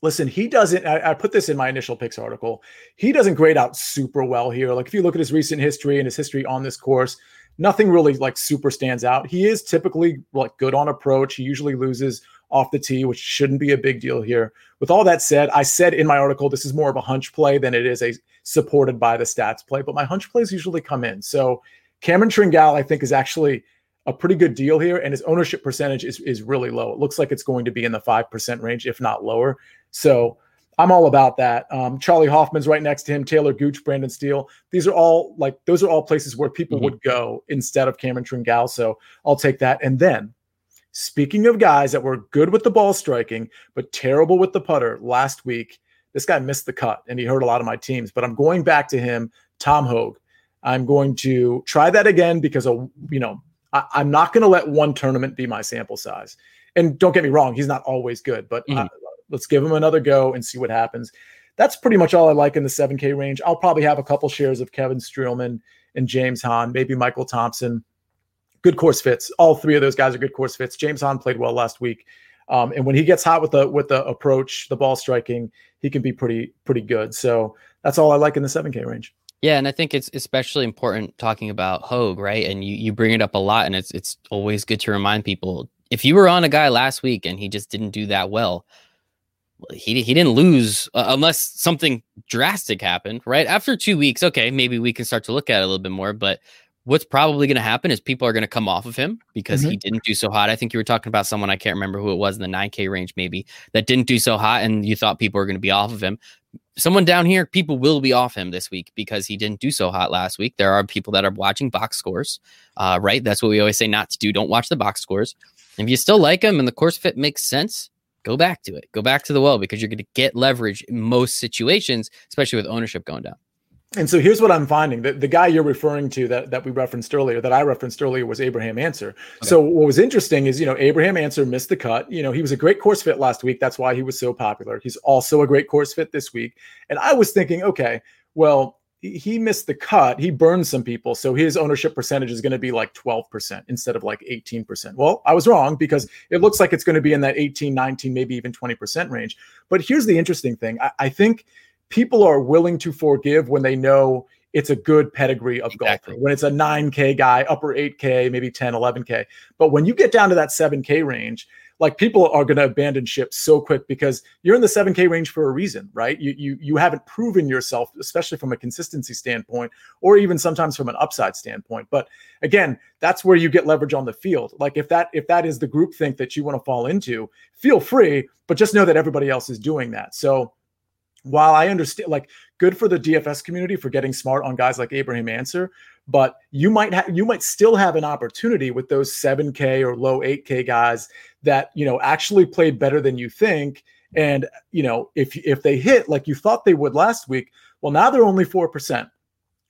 Listen, he doesn't. I, I, put this in my initial picks article. He doesn't grade out super well here. Like if you look at his recent history and his history on this course, nothing really like super stands out. He is typically like good on approach. He usually loses off the tee, which shouldn't be a big deal here. With all that said, I said in my article this is more of a hunch play than it is a supported by the stats play, but my hunch plays usually come in. So Cameron Tringale, I think, is actually a pretty good deal here, and his ownership percentage is is really low. It looks like it's going to be in the five percent range, if not lower. So I'm all about that. Um, Charley Hoffman's right next to him. Taylor Gooch, Brendan Steele. These are all like those are all places where people mm-hmm. would go instead of Cameron Tringale. So I'll take that. And then, speaking of guys that were good with the ball striking but terrible with the putter last week, this guy missed the cut and he hurt a lot of my teams. But I'm going back to him, Tom Hoge. I'm going to try that again because of you know I, am not going to let one tournament be my sample size. And don't get me wrong, he's not always good, but mm-hmm. Let's give him another go and see what happens. That's pretty much all I like in the 7K range. I'll probably have a couple shares of Kevin Streelman and James Hahn, maybe Michael Thompson. Good course fits. All three of those guys are good course fits. James Hahn played well last week. Um, and when he gets hot with the with the approach, the ball striking, he can be pretty pretty good. So that's all I like in the 7K range. Yeah, and I think it's especially important talking about Hoge, right? And you you bring it up a lot, and it's it's always good to remind people if you were on a guy last week and he just didn't do that well, he he didn't lose uh, unless something drastic happened, right? After two weeks, okay, maybe we can start to look at it a little bit more. But what's probably going to happen is people are going to come off of him because mm-hmm. he didn't do so hot. I think you were talking about someone I can't remember who it was in the 9K range, maybe that didn't do so hot, and you thought people were going to be off of him. Someone down here, people will be off him this week because he didn't do so hot last week. There are people that are watching box scores, uh, right? That's what we always say not to do. Don't watch the box scores. If you still like him and the course fit makes sense, go back to it. Go back to the well because you're going to get leverage in most situations, especially with ownership going down. And so here's what I'm finding. that the guy you're referring to that, that we referenced earlier, that I referenced earlier, was Abraham Ancer. Okay. So what was interesting is, you know, Abraham Ancer missed the cut. You know, he was a great course fit last week. That's why he was so popular. He's also a great course fit this week. And I was thinking, okay, well, he missed the cut. He burned some people. So his ownership percentage is going to be like 12% instead of like 18%. Well, I was wrong because it looks like it's going to be in that 18, 19, maybe even 20% range. But here's the interesting thing I, I think people are willing to forgive when they know it's a good pedigree of exactly. golfer, when it's a 9K guy, upper 8K, maybe 10, 11K. But when you get down to that 7K range, like people are going to abandon ship so quick because you're in the 7k range for a reason right? You you you haven't proven yourself especially from a consistency standpoint or even sometimes from an upside standpoint. But again that's where you get leverage on the field. Like if that if that is the group think that you want to fall into feel free but just know that everybody else is doing that. So while I understand, like, good for the DFS community for getting smart on guys like Abraham Ancer, but you might have you might still have an opportunity with those 7K or low 8K guys that you know actually played better than you think. And you know, if if they hit like you thought they would last week, well, now they're only four percent.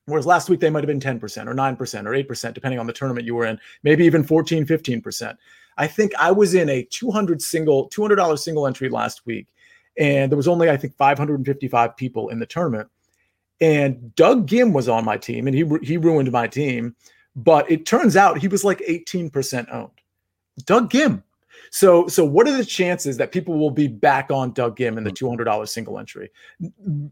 Whereas last week they might have been 10% or 9% or 8%, depending on the tournament you were in, maybe even 14, 15%. I think I was in a 200 single, $200 single entry last week and there was only I think 555 people in the tournament. And Doug Ghim was on my team, and he he ruined my team. But it turns out he was like 18% owned. Doug Ghim. So so what are the chances that people will be back on Doug Ghim in the hmm. $200 single entry?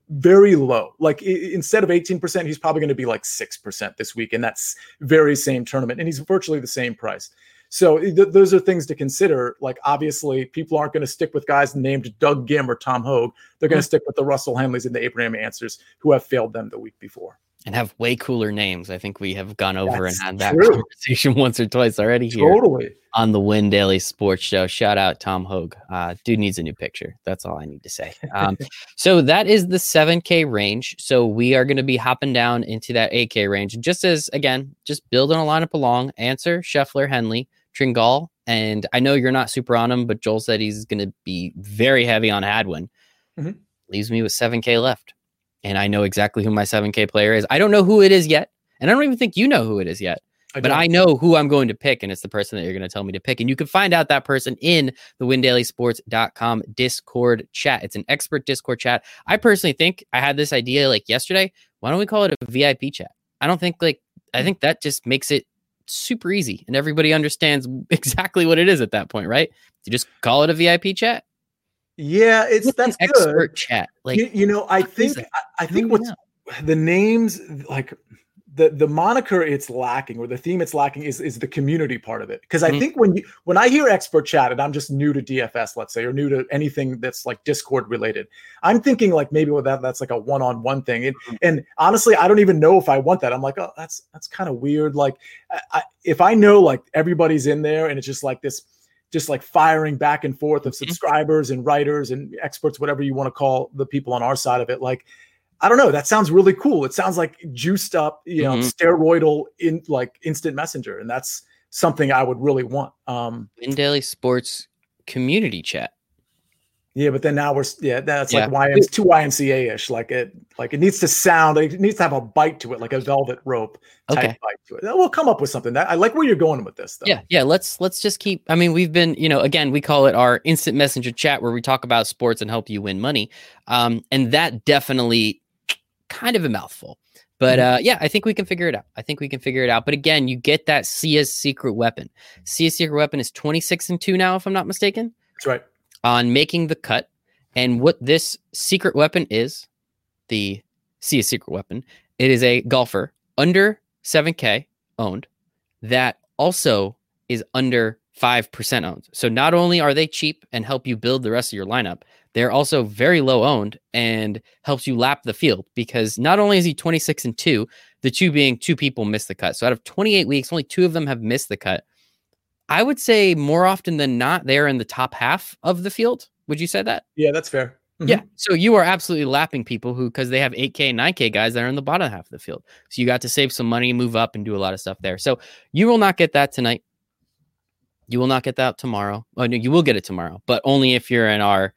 Very low. Like instead of 18%, he's probably going to be like 6% this week, in that's very same tournament, and he's virtually the same price. So th- those are things to consider. Like obviously, people aren't going to stick with guys named Doug Ghim or Tom Hoge. They're going to mm-hmm. stick with the Russell Henleys and the Abraham Ancers who have failed them the week before. and have way cooler names. I think we have gone over That's and had that true. conversation once or twice already here Totally. on the Win Daily Sports Show. Shout out Tom Hoge. Uh, dude needs a new picture. That's all I need to say. Um, so that is the 7K range. So we are going to be hopping down into that 8K range. Just as, again, just building a lineup along. Ancer, Scheffler, Henley, Tringale. And I know you're not super on him, but Joel said he's going to be very heavy on Hadwin. Mhm. Leaves me with 7K left. And I know exactly who my 7K player is. I don't know who it is yet. And I don't even think you know who it is yet but don't- I know who I'm going to pick, and it's the person that you're going to tell me to pick. And you can find out that person in the windailysports.com Discord chat. It's an expert Discord chat. I personally think I had this idea like yesterday. Why don't we call it a VIP chat? I don't think like, I think that just makes it super easy and everybody understands exactly what it is at that point, right? You just call it a VIP chat. yeah, it's What's that's good. expert chat. Like, you, you know, I think? I, I think what's know. the names like the the moniker it's lacking or the theme it's lacking is is the community part of it because i Mhm. think when you when i hear expert chat and i'm just new to dfs let's say or new to anything that's like discord related i'm thinking like maybe with that that's like a one-on-one thing and, Mm-hmm. and honestly i don't even know if i want that i'm like oh that's that's kind of weird like I, I, if i know like everybody's in there and it's just like this just like firing back and forth of Mhm. subscribers and writers and experts whatever you want to call the people on our side of it like I don't know. That sounds really cool. It sounds like juiced up, you know, Mhm. steroidal in like instant messenger, and that's something I would really want. Um, Win Daily Sports community chat. yeah, but then now we're yeah, that's Yeah. like YM's too YMCA ish. Like it, like it needs to sound, like it needs to have a bite to it, like a velvet rope type Okay. bite to it. We'll come up with something. That I like where you're going with this. Though. Yeah, yeah. Let's let's just keep. I mean, we've been, you know, again, we call it our instant messenger chat where we talk about sports and help you win money. Um, and that definitely kind of a mouthful. But uh, yeah, I think we can figure it out. I think we can figure it out. But again, you get that Sia's secret weapon. Sia's secret weapon is 26 and 2 now, if I'm not mistaken, that's right. on making the cut. And what this secret weapon is, the Sia's secret weapon, it is a golfer under 7K owned that also is under 5% owned. So not only are they cheap and help you build the rest of your lineup, they're also very low owned and helps you lap the field because not only is he 26 and 2, the two being two people missed the cut. So out of 28 weeks, only two of them have missed the cut. I would say more often than not, they're in the top half of the field. Would you say that? Yeah, that's fair. Mhm. Yeah. So you are absolutely lapping people who, because they have 8K, 9K guys that are in the bottom half of the field. So you got to save some money, move up, and do a lot of stuff there. So you will not get that tonight. You will not get that tomorrow. Oh, no, you will get it tomorrow, but only if you're in our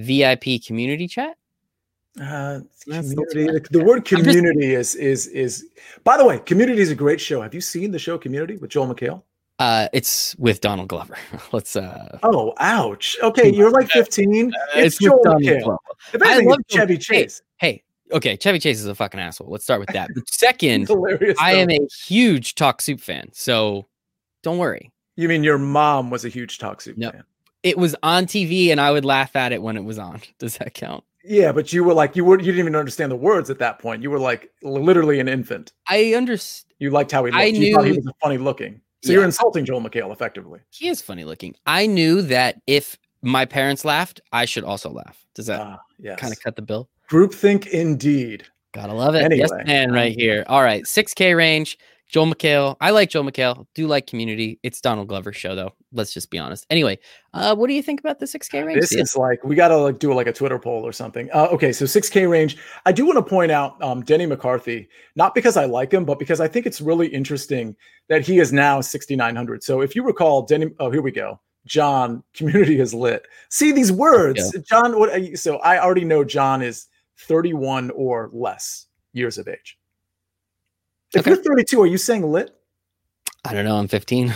VIP community chat. Uh, the community. The, the word I'm just- community is is is. By the way, Community is a great show. Have you seen the show Community with Joel McHale? Uh, it's with Donald Glover. Let's uh, Oh, ouch. Okay, you're like 15. It's, with Joel Donald McHale. Glover. If I love it's Chevy Joel- hey, Chase. Hey, okay, Chevy Chase is a fucking asshole. Let's start with that. But Second, I am a huge Talk Soup fan, so don't worry. You mean your mom was a huge Talk Soup Yep. fan? It was on TV, and I would laugh at it when it was on. Does that count? Yeah, but you were like you were you didn't even understand the words at that point. You were like literally an infant. I understand. You liked how he looked. I you thought he was funny looking. So you're insulting Joel McHale effectively. He is funny looking. I knew that if my parents laughed, I should also laugh. Does that Ah, yes. kind of cut the bill? Groupthink indeed. Gotta love it. yes, man, right here. All right, 6K range. Joel McHale. I like Joel McHale. Do like Community. It's Donald Glover's show, though. Let's just be honest. Anyway, uh, what do you think about the 6K range? This is like we gotta like do like a Twitter poll or something. Uh, okay, so 6K range. I do want to point out um, Denny McCarthy, not because I like him, but because I think it's really interesting that he is now 6,900. So if you recall, Denny. Oh, here we go. John, community is lit. See these words, John. What? are you- So I already know John is 31 or less years of age. If Okay. you're 32, are you saying lit? I don't know. I'm 15.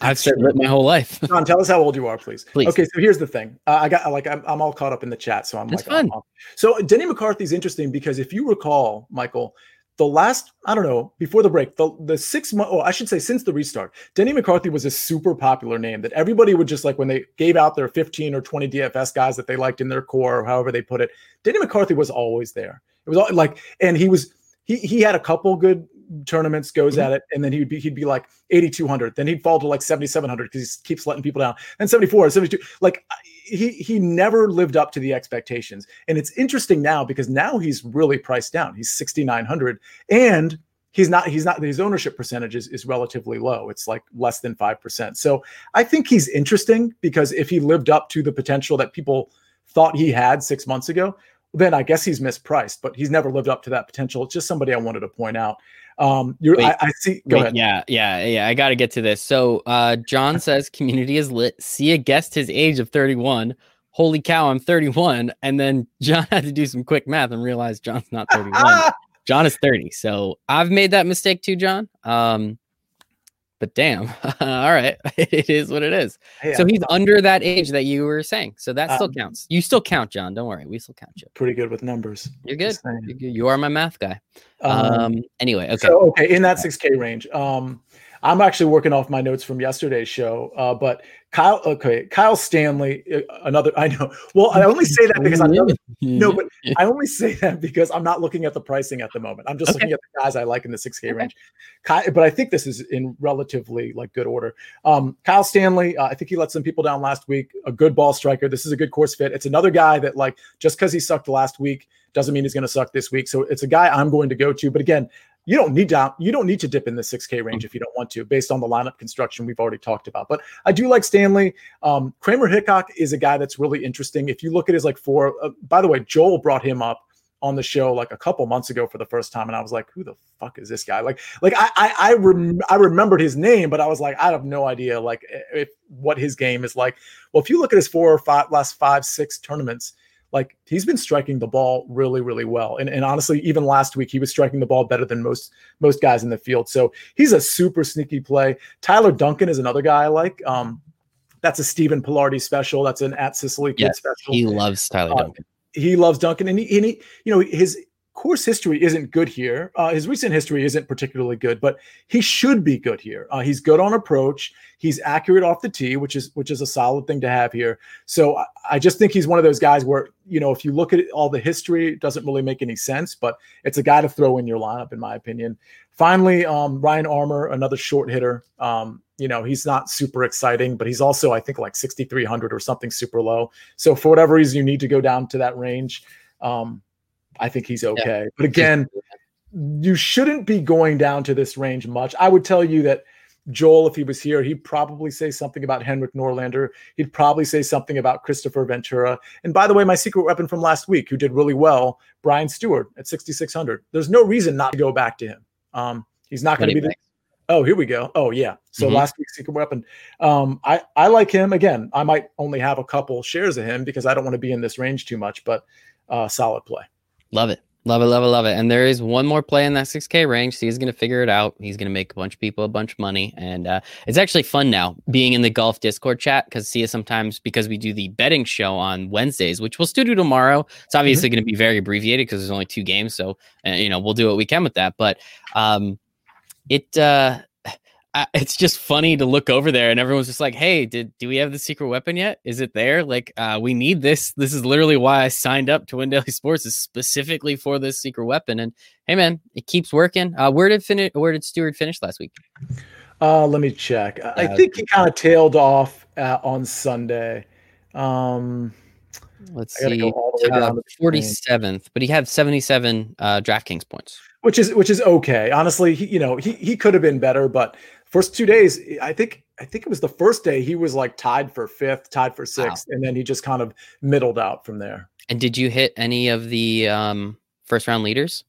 I've said lit my whole life. John, tell us how old you are, please. Please. Okay, so here's the thing. Uh, I got like I'm, I'm all caught up in the chat, so I'm That's like, I'm fun. off. so Denny McCarthy's interesting because if you recall, Michael, the last I don't know before the break, the the six month, oh, I should say since the restart, Denny McCarthy was a super popular name that everybody would just like when they gave out their 15 or 20 DFS guys that they liked in their core, or however they put it. Denny McCarthy was always there. It was all like, and he was he he had a couple good tournaments, goes Mhm. at it, and then he'd be he'd be like 8200. Then he'd fall to like 7700 because he keeps letting people down. And 74, 72. Like he he never lived up to the expectations. And it's interesting now because now he's really priced down. He's 6900 and he's not he's not his ownership percentage is, is relatively low. It's like less than 5%. So I think he's interesting because if he lived up to the potential that people thought he had 6 months ago, then I guess he's mispriced, but he's never lived up to that potential. It's just somebody I wanted to point out. Um, you're, wait, I, I, see. Go wait, ahead. Yeah, yeah, yeah. I got to get to this. So, uh, John says community is lit. See Sia guessed his age of 31. Holy cow, I'm 31. And then John had to do some quick math and realize John's not 31. John is 30. So I've made that mistake too, John. Um, but damn, all right, it is what it is. Hey, so he's under that age that you were saying, so that still um, counts. You still count, John. Don't worry, we still count you. Pretty good with numbers. You're good. You are my math guy. Um, um anyway, okay. So, okay, in that six K range, um, I'm actually working off my notes from yesterday's show, uh, but Kyle, okay, Kyle Stanley, uh, another. I know. Well, I only say that because I'm no, but I only say that because I'm not looking at the pricing at the moment. I'm just okay. looking at the guys I like in the 6K okay. range. Kyle, but I think this is in relatively like good order. Um, Kyle Stanley, uh, I think he let some people down last week. A good ball striker. This is a good course fit. It's another guy that like just because he sucked last week doesn't mean he's going to suck this week. So it's a guy I'm going to go to. But again, you don't need to you don't need to dip in the 6K range if you don't want to, based on the lineup construction we've already talked about. But I do like Stanley. Um, Kramer Hickok is a guy that's really interesting. If you look at his like four, uh, by the way, Joel brought him up on the show like a couple months ago for the first time, and I was like, "Who the fuck is this guy?" Like, like I I I, rem- I remembered his name, but I was like, I have no idea like if what his game is like. Well, if you look at his four or five last five six tournaments, like he's been striking the ball really, really well. And, and honestly, even last week, he was striking the ball better than most most guys in the field. So he's a super sneaky play. Tyler Duncan is another guy I like. Um, that's a Stephen Pilardi special. That's an at Sicily kid yes, special. He loves Tyler uh, Duncan. He loves Duncan, and he, and he, you know, his course history isn't good here. Uh, his recent history isn't particularly good, but he should be good here. Uh, he's good on approach. He's accurate off the tee, which is which is a solid thing to have here. So I, I just think he's one of those guys where you know if you look at all the history, it doesn't really make any sense, but it's a guy to throw in your lineup, in my opinion. Finally, um, Ryan Armour, another short hitter. Um, you know, he's not super exciting, but he's also, I think, like 6,300 or something super low. So for whatever reason, you need to go down to that range. Um, I think he's okay. Yeah. But again, you shouldn't be going down to this range much. I would tell you that Joel, if he was here, he'd probably say something about Henrik Norlander. He'd probably say something about Kristoffer Ventura. And by the way, my secret weapon from last week, who did really well, Brian Stuard at 6,600. There's no reason not to go back to him. Um, he's not going to be the. Oh, here we go. Oh, yeah. So mm-hmm. last week's secret weapon. Um, I I like him again. I might only have a couple shares of him because I don't want to be in this range too much, but uh, solid play. Love it. Love it, love it, love it. And there is one more play in that 6K range. So he's going to figure it out. He's going to make a bunch of people a bunch of money. And uh, it's actually fun now being in the golf Discord chat because see sometimes because we do the betting show on Wednesdays, which we'll still do tomorrow. It's obviously mm-hmm. going to be very abbreviated because there's only two games. So, uh, you know, we'll do what we can with that. But um, it, uh, it's just funny to look over there and everyone's just like, "Hey, did do we have the secret weapon yet? Is it there? Like, uh, we need this. This is literally why I signed up to Win Daily Sports is specifically for this secret weapon." And hey, man, it keeps working. Uh, where did finish? Where did Stuard finish last week? Uh, let me check. I, I uh, think he kind of tailed off uh, on Sunday. Um, Let's see, forty seventh, but he had seventy seven uh, DraftKings points, which is which is okay. Honestly, he, you know he he could have been better, but first two days, I think I think it was the first day he was like tied for fifth, tied for sixth, wow. and then he just kind of middled out from there. And did you hit any of the um, first round leaders?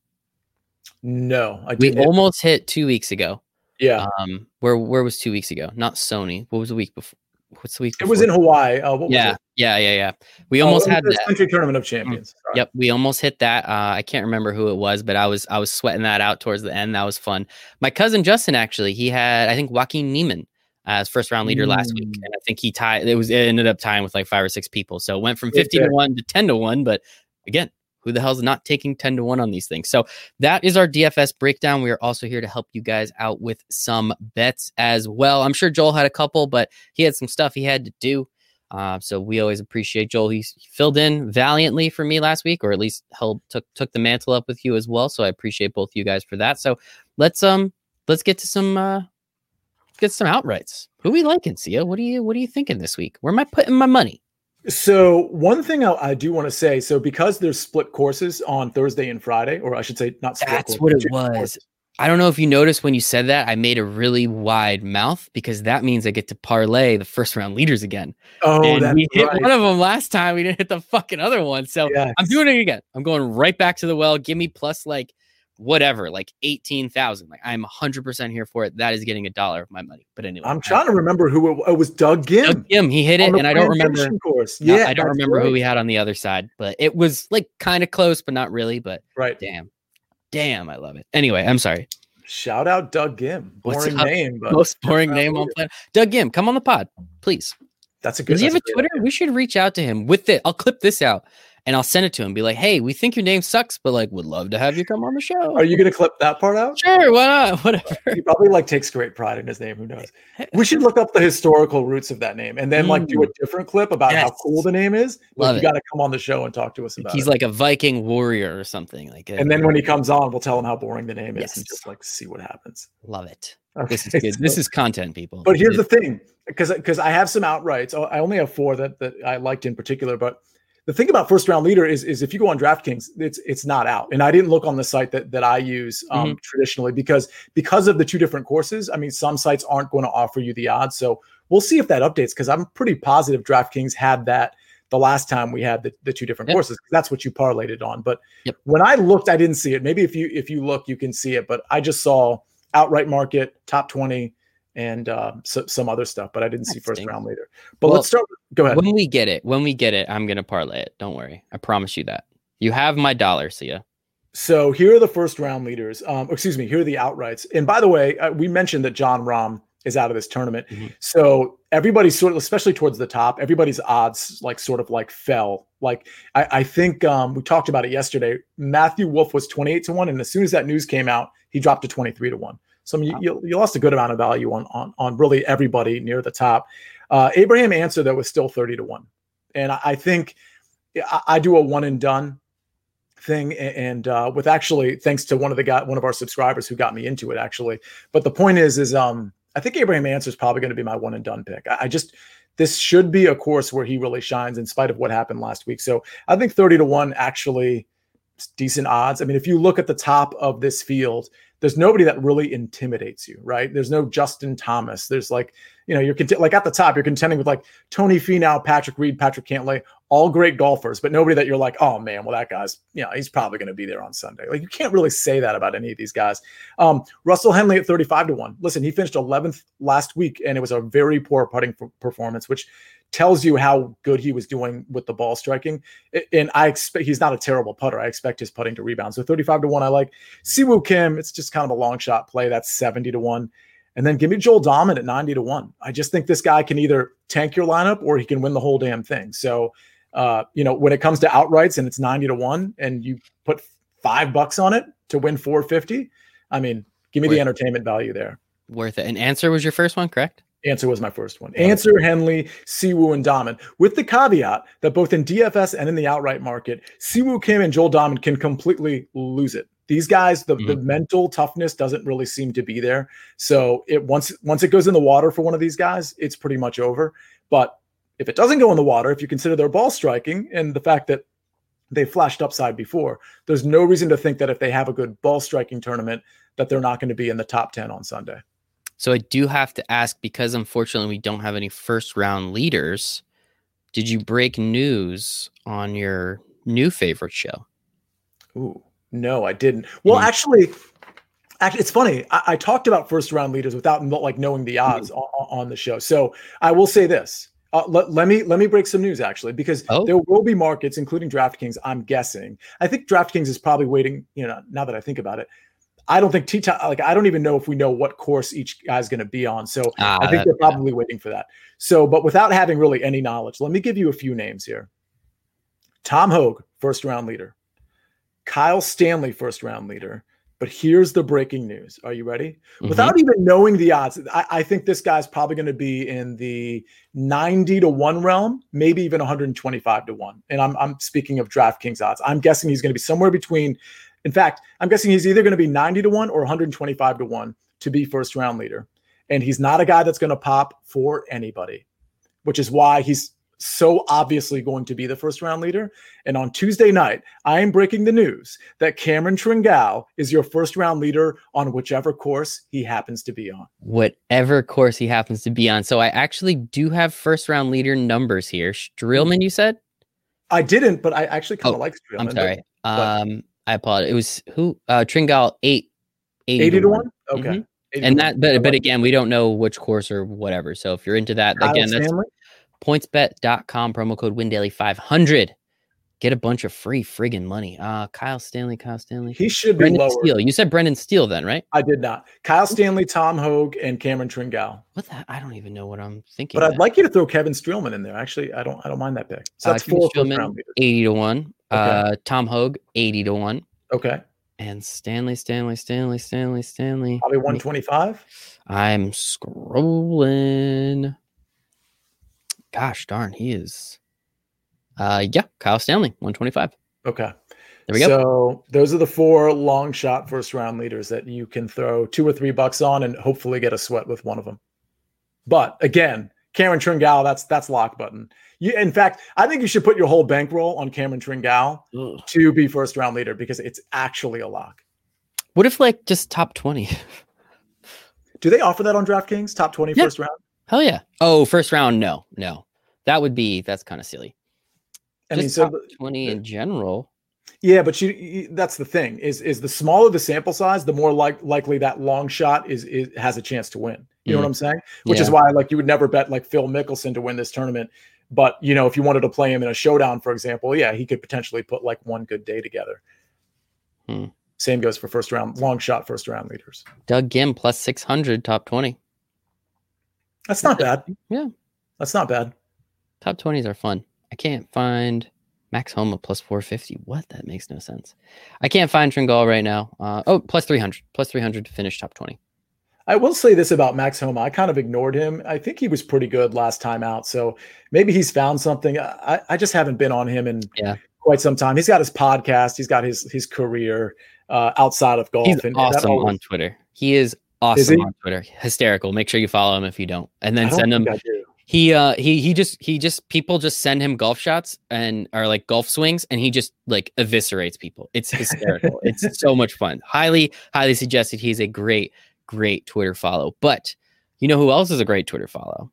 No, I we almost hit two weeks ago. Yeah. Um, where where was two weeks ago? Not Sony. What was the week before? What's the week? Before? It was in Hawaii. Uh, yeah, yeah, yeah, yeah. We oh, almost had the country tournament of champions. Mm. Yep, we almost hit that. Uh, I can't remember who it was, but I was I was sweating that out towards the end. That was fun. My cousin Justin actually, he had I think Joaquin Niemann as first round leader mm. last week, mm. and I think he tied. It was it ended up tying with like five or six people, so it went from fifty to one to ten to one. But again, who the hell's not taking 10 to 1 on these things? So that is our DFS breakdown. We are also here to help you guys out with some bets as well. I'm sure Joel had a couple, but he had some stuff he had to do. Uh, so we always appreciate Joel. He filled in valiantly for me last week, or at least held took took the mantle up with you as well. So I appreciate both you guys for that. So let's um let's get to some uh get some outrights. Who we liking, Sia? What are you what are you thinking this week? Where am I putting my money? So one thing I, I do want to say, so because there's split courses on Thursday and Friday, or I should say not split. That's courses, what it was. courses. I don't know if you noticed when you said that, I made a really wide mouth because that means I get to parlay the first round leaders again. Oh, and we hit right. one of them last time. We didn't hit the fucking other one. So Yes. I'm doing it again. I'm going right back to the well. Give me plus like whatever, like 18,000. Like I'm 100% here for it. That is getting a dollar of my money. But anyway, I'm trying to remember who it, it was. Doug Ghim. Doug Ghim, he hit it, and I don't remember. Course. no, Yeah, I don't remember who right. we had on the other side, but it was like kind of close, but not really. But Right. damn, damn, I love it. Anyway, I'm sorry. Shout out Doug Ghim. Boring name, but Most boring name on planet. Doug Ghim, come on the pod, please. that's a good. Does he have a Twitter? We should reach out to him with it. I'll clip this out and I'll send it to him. And be like, hey, we think your name sucks, but like, would love to have you come on the show. Are you going to clip that part out? Sure, why not? Whatever. He probably like takes great pride in his name. Who knows? We should look up the historical roots of that name and then like do a mm. different clip about how cool the name is. But Love you got to come on the show and talk to us about He's it. like a Viking warrior or something. Like, and then when he comes on, we'll tell him how boring the name is and just like see what happens. love it. Okay, This is good. This is content, people. But here's the thing, because because I have some outrights. Oh, I only have four that that I liked in particular. But the thing about first round leader is is if you go on DraftKings, it's it's not out. And I didn't look on the site that that I use um, Mm-hmm. traditionally because because of the two different courses. I mean, some sites aren't going to offer you the odds, so we'll see if that updates. Because I'm pretty positive DraftKings had that the last time we had the, the two different Yep. courses. That's what you parlayed it on. But Yep. when I looked, I didn't see it. Maybe if you if you look, you can see it. But I just saw outright market top twenty and uh, so, some other stuff, but I didn't see first stinks. round later. But Well, let's start. with- Go ahead. when we get it, when we get it, I'm gonna parlay it. Don't worry. I promise you that. You have my dollar, Sia. So here are the first round leaders. Um, excuse me. Here are the outrights. And by the way, uh, we mentioned that Jon Rahm is out of this tournament. Mhm. So everybody's sort of, especially towards the top, everybody's odds like sort of like fell. Like I, I think um, we talked about it yesterday. Matthew Wolff was 28 to one, and as soon as that news came out, he dropped to 23 to one. So I mean, you, you lost a good amount of value on on on really everybody near the top. Uh, Abraham Ancer that was still 30 to one, and I, I think I, I do a one and done thing and uh with actually thanks to one of the guy one of our subscribers who got me into it actually. But the point is is um i think abraham ancer is probably going to be my one and done pick. I, I just this should be a course where he really shines in spite of what happened last week. So i think 30 to 1 actually decent odds. I mean if you look at the top of this field there's nobody that really intimidates you right there's no justin thomas there's like you know you're cont- like at the top you're contending with like tony Finau, patrick reed patrick cantlay all great golfers, but nobody that you're like, oh man, well that guy's, you know, he's probably going to be there on Sunday. Like you can't really say that about any of these guys. Um, Russell Henley at 35 to one. Listen, he finished 11th last week, and it was a very poor putting performance, which tells you how good he was doing with the ball striking. And I expect he's not a terrible putter. I expect his putting to rebound. So 35 to one, I like. Si Woo Kim, it's just kind of a long shot play. That's 70 to one. And then give me Joel Dahmen at 90 to 1. I just think this guy can either tank your lineup or he can win the whole damn thing. So, uh, you know, when it comes to outrights and it's 90 to 1 and you put five bucks on it to win 450, I mean, give me the entertainment value there. Worth it. And Ancer was your first one, correct? Ancer was my first one. Ancer Henley, Si Woo, and Dahmen, with the caveat that both in DFS and in the outright market, Si Woo Kim and Joel Dahmen can completely lose it. These guys, the, the mm-hmm. mental toughness doesn't really seem to be there. So it once once it goes in the water for one of these guys, it's pretty much over. But if it doesn't go in the water, if you consider their ball striking and the fact that they flashed upside before, there's no reason to think that if they have a good ball striking tournament, that they're not going to be in the top 10 on Sunday. So I do have to ask because unfortunately we don't have any first round leaders. Did you break news on your new favorite show? Ooh, no, I didn't. Well, Mhm. actually, actually, it's funny. I, I talked about first round leaders without like knowing the odds on, on the show. So I will say this. Uh, let, let me let me break some news actually because Oh. there will be markets, including DraftKings. I'm guessing. I think DraftKings is probably waiting. You know, now that I think about it, I don't think T like I don't even know if we know what course each guy's going to be on. So Ah, I think that- they're probably waiting for that. So, but without having really any knowledge, let me give you a few names here. Tom Hoge, first round leader. Kyle Stanley, first round leader. But here's the breaking news. Are you ready? Mhm. Without even knowing the odds, I, I think this guy's probably going to be in the 90 to 1 realm, maybe even 125 to 1. And I'm, I'm speaking of DraftKings odds. I'm guessing he's going to be somewhere between, in fact, I'm guessing he's either going to be 90 to 1 or 125 to 1 to be first round leader. And he's not a guy that's going to pop for anybody, which is why he's so obviously going to be the first round leader. And on Tuesday night, I am breaking the news that Cameron Tringale is your first round leader on whichever course he happens to be on. Whatever course he happens to be on. So I actually do have first round leader numbers here. Streelman, you said? I didn't, but I actually kind of Oh, like Streelman. I'm sorry. but- Um, I apologize. It was who? Uh, Tringale eight, 80, 80 to 1? Okay. Mhm. And that, but but again, we don't know which course or whatever. So if you're into that, Kyle again, that's Stanley? pointsbet.com promo code WinDaily 500. Get a bunch of free friggin' money. Uh, Kyle Stanley, Kyle Stanley. He should be Brendan lower. Steele. You said Brendan Steele then, right? I did not. Kyle Stanley, Tom Hoge, and Cameron Tringale. What the? I don't even know what I'm thinking. But I'd like you to throw Kevin Streelman in there. Actually, I don't. I don't mind that pick. So Uh, that's Kevin four Streelman, 80 to 1. Okay. Uh, Tom Hoge, 80 to 1. Okay, And Stanley, Stanley, Stanley, Stanley, Stanley. probably one twenty five. I'm scrolling. Gosh darn, he is. Uh, yeah, Kyle Stanley, 125. Okay. There we go. So those are the four long shot first round leaders that you can throw two or three bucks on and hopefully get a sweat with one of them. But again, Cameron Tringale, that's that's lock button. You, in fact, I think you should put your whole bankroll on Cameron Tringale Ugh. to be first round leader because it's actually a lock. What if like just top 20? Do they offer that on DraftKings? Top 20 Yeah. first round? Hell yeah. Oh, first round, no, no. That would be that's kind of silly. I Just mean, so top 20 in general. Yeah, but you, you that's the thing is is the smaller the sample size, the more like likely that long shot is, is has a chance to win. You know what I'm saying? Which is why like you would never bet like Phil Mickelson to win this tournament. But you know, if you wanted to play him in a showdown, for example, yeah, he could potentially put like one good day together. Hmm. Same goes for first round long shot first round leaders. Doug Ghim plus 600, top 20. That's not bad. Yeah. That's not bad. Top 20s are fun. I can't find Max Homa plus 450. What? That makes no sense. I can't find Tringale right now. Uh, oh, plus 300. Plus 300 to finish top 20. I will say this about Max Homa. I kind of ignored him. I think he was pretty good last time out. So maybe he's found something. I, I just haven't been on him in Yeah. quite some time. He's got his podcast, he's got his his career uh, outside of golf. He's and, and awesome always- on Twitter. He is awesome he? on Twitter. Hysterical. Make sure you follow him if you don't. And then send him think I do. He uh he he just he just people just send him golf shots and are like golf swings and he just like eviscerates people it's hysterical it's so much fun highly highly suggested he's a great great twitter follow but you know who else is a great twitter follow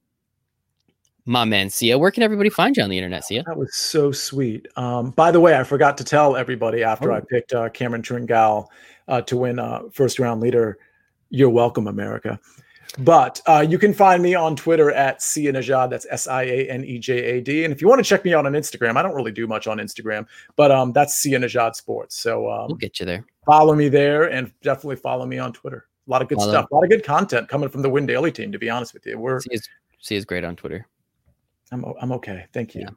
my man sia where can everybody find you on the internet sia That was so sweet. Um, by the way, I forgot to tell everybody after Oh. I picked uh, Cameron Tringale uh, to win uh, first round leader. You're welcome, America. But uh, you can find me on Twitter at Sia Nejad. That's S I A N E J A D. And if you want to check me out on Instagram, I don't really do much on Instagram, but um, that's Sia Nejad Sports. So um, we'll get you there follow me there and definitely follow me on Twitter. A lot of good Follow. stuff, a lot of good content coming from the Win Daily team. To be honest with you, we're sia's, sia's great on twitter I'm I'm okay. Thank you. Yeah.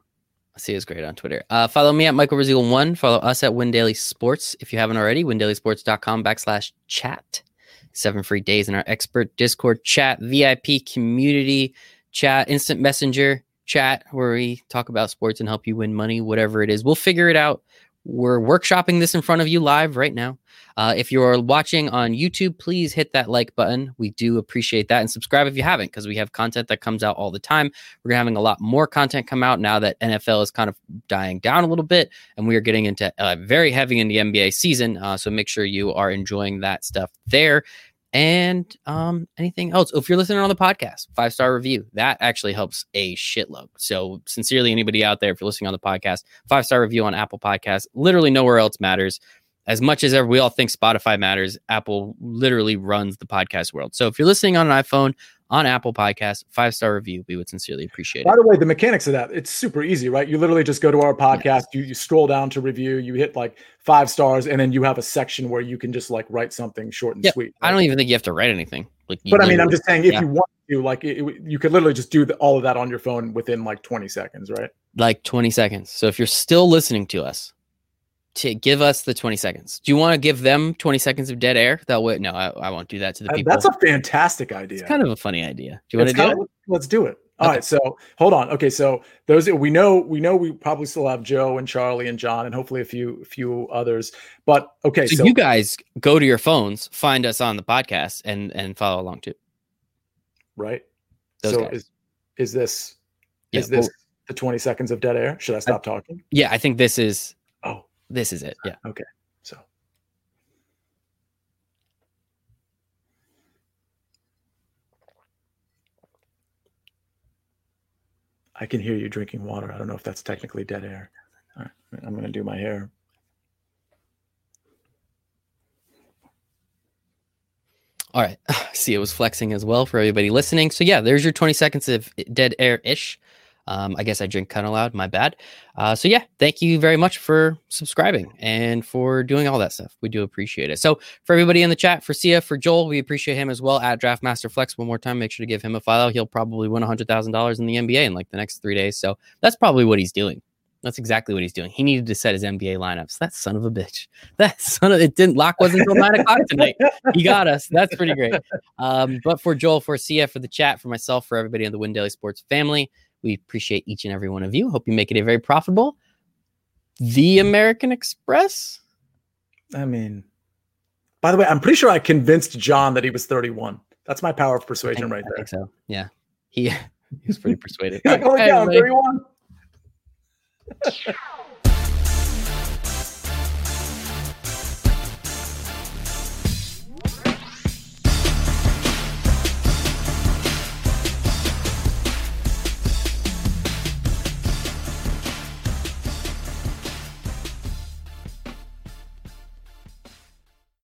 Sia's great on Twitter. Uh, follow me at Michael Brazil one. Follow us at Win Daily Sports if you haven't already. WinDailySports.com backslash chat. Seven free days in our expert Discord chat, VIP community chat, instant messenger chat, where we talk about sports and help you win money, whatever it is. We'll figure it out. We're workshopping this in front of you live right now. Uh, if you're watching on YouTube, please hit that like button. We do appreciate that. And subscribe if you haven't, because we have content that comes out all the time. We're having a lot more content come out now that NFL is kind of dying down a little bit, and we are getting into uh, very heavy in the NBA season. Uh, so make sure you are enjoying that stuff there. And um, anything else? If you're listening on the podcast, five star review that actually helps a shitload. So sincerely, anybody out there, if you're listening on the podcast, five star review on Apple Podcasts, literally nowhere else matters. As much as ever, we all think Spotify matters, Apple literally runs the podcast world. So if you're listening on an iPhone, on Apple Podcasts, five star review, we would sincerely appreciate it. By the way, the mechanics of that, it's super easy, right? You literally just go to our podcast, you, you scroll down to review, you hit like five stars, and then you have a section where you can just like write something short and Yep. sweet. I don't even think you have to write anything. Like, But I mean, I'm just saying, if yeah. you want to, like, it, it- you could literally just do the, all of that on your phone within like 20 seconds, right? like 20 seconds. So if you're still listening to us, to give us the 20 seconds. Do you want to give them 20 seconds of dead air? That way, no, I, I won't do that to the Uh, people. That's a fantastic idea. it's kind of a funny idea. Do you want It's to do kinda- it? Let's do it. All Okay. right. So hold on. Okay. So those we know we know we probably still have Joe and Charlie and John and hopefully a few few others. But okay. So, So, you guys go to your phones, find us on the podcast, and and follow along too. right. Those so guys. is is this Yeah, is this well, The 20 seconds of dead air. Should I stop talking? Yeah, I think this is. This is it. Yeah. Uh, okay. So. I can hear you drinking water. I don't know if that's technically dead air. All right, I'm going to do my hair. All right. See, it was flexing as well for everybody listening. So, yeah, there's your 20 seconds of dead air ish. Um, I guess I drink kind of loud. My bad. Uh, so yeah, thank you very much for subscribing and for doing all that stuff. We do appreciate it. So for everybody in the chat, for Sia, for Joel, we appreciate him as well. At Draftmaster Flex, one more time, make sure to give him a follow. He'll probably win hundred thousand dollars in the NBA in like the next three days. So that's probably what he's doing. That's exactly what he's doing. He needed to set his NBA lineups. That son of a bitch. That son of it didn't lock wasn't until nine o'clock tonight. He got us. That's pretty great. Um, but for Joel, for Sia, for the chat, for myself, for everybody in the Win Daily Sports family, we appreciate each and every one of you. Hope you make it a very profitable. The American Express. I mean, by the way, I'm pretty sure I convinced John that he was 31. That's my power of persuasion think, right I there. think so. Yeah. He, he was pretty persuaded. Like, oh, yeah, I'm 31.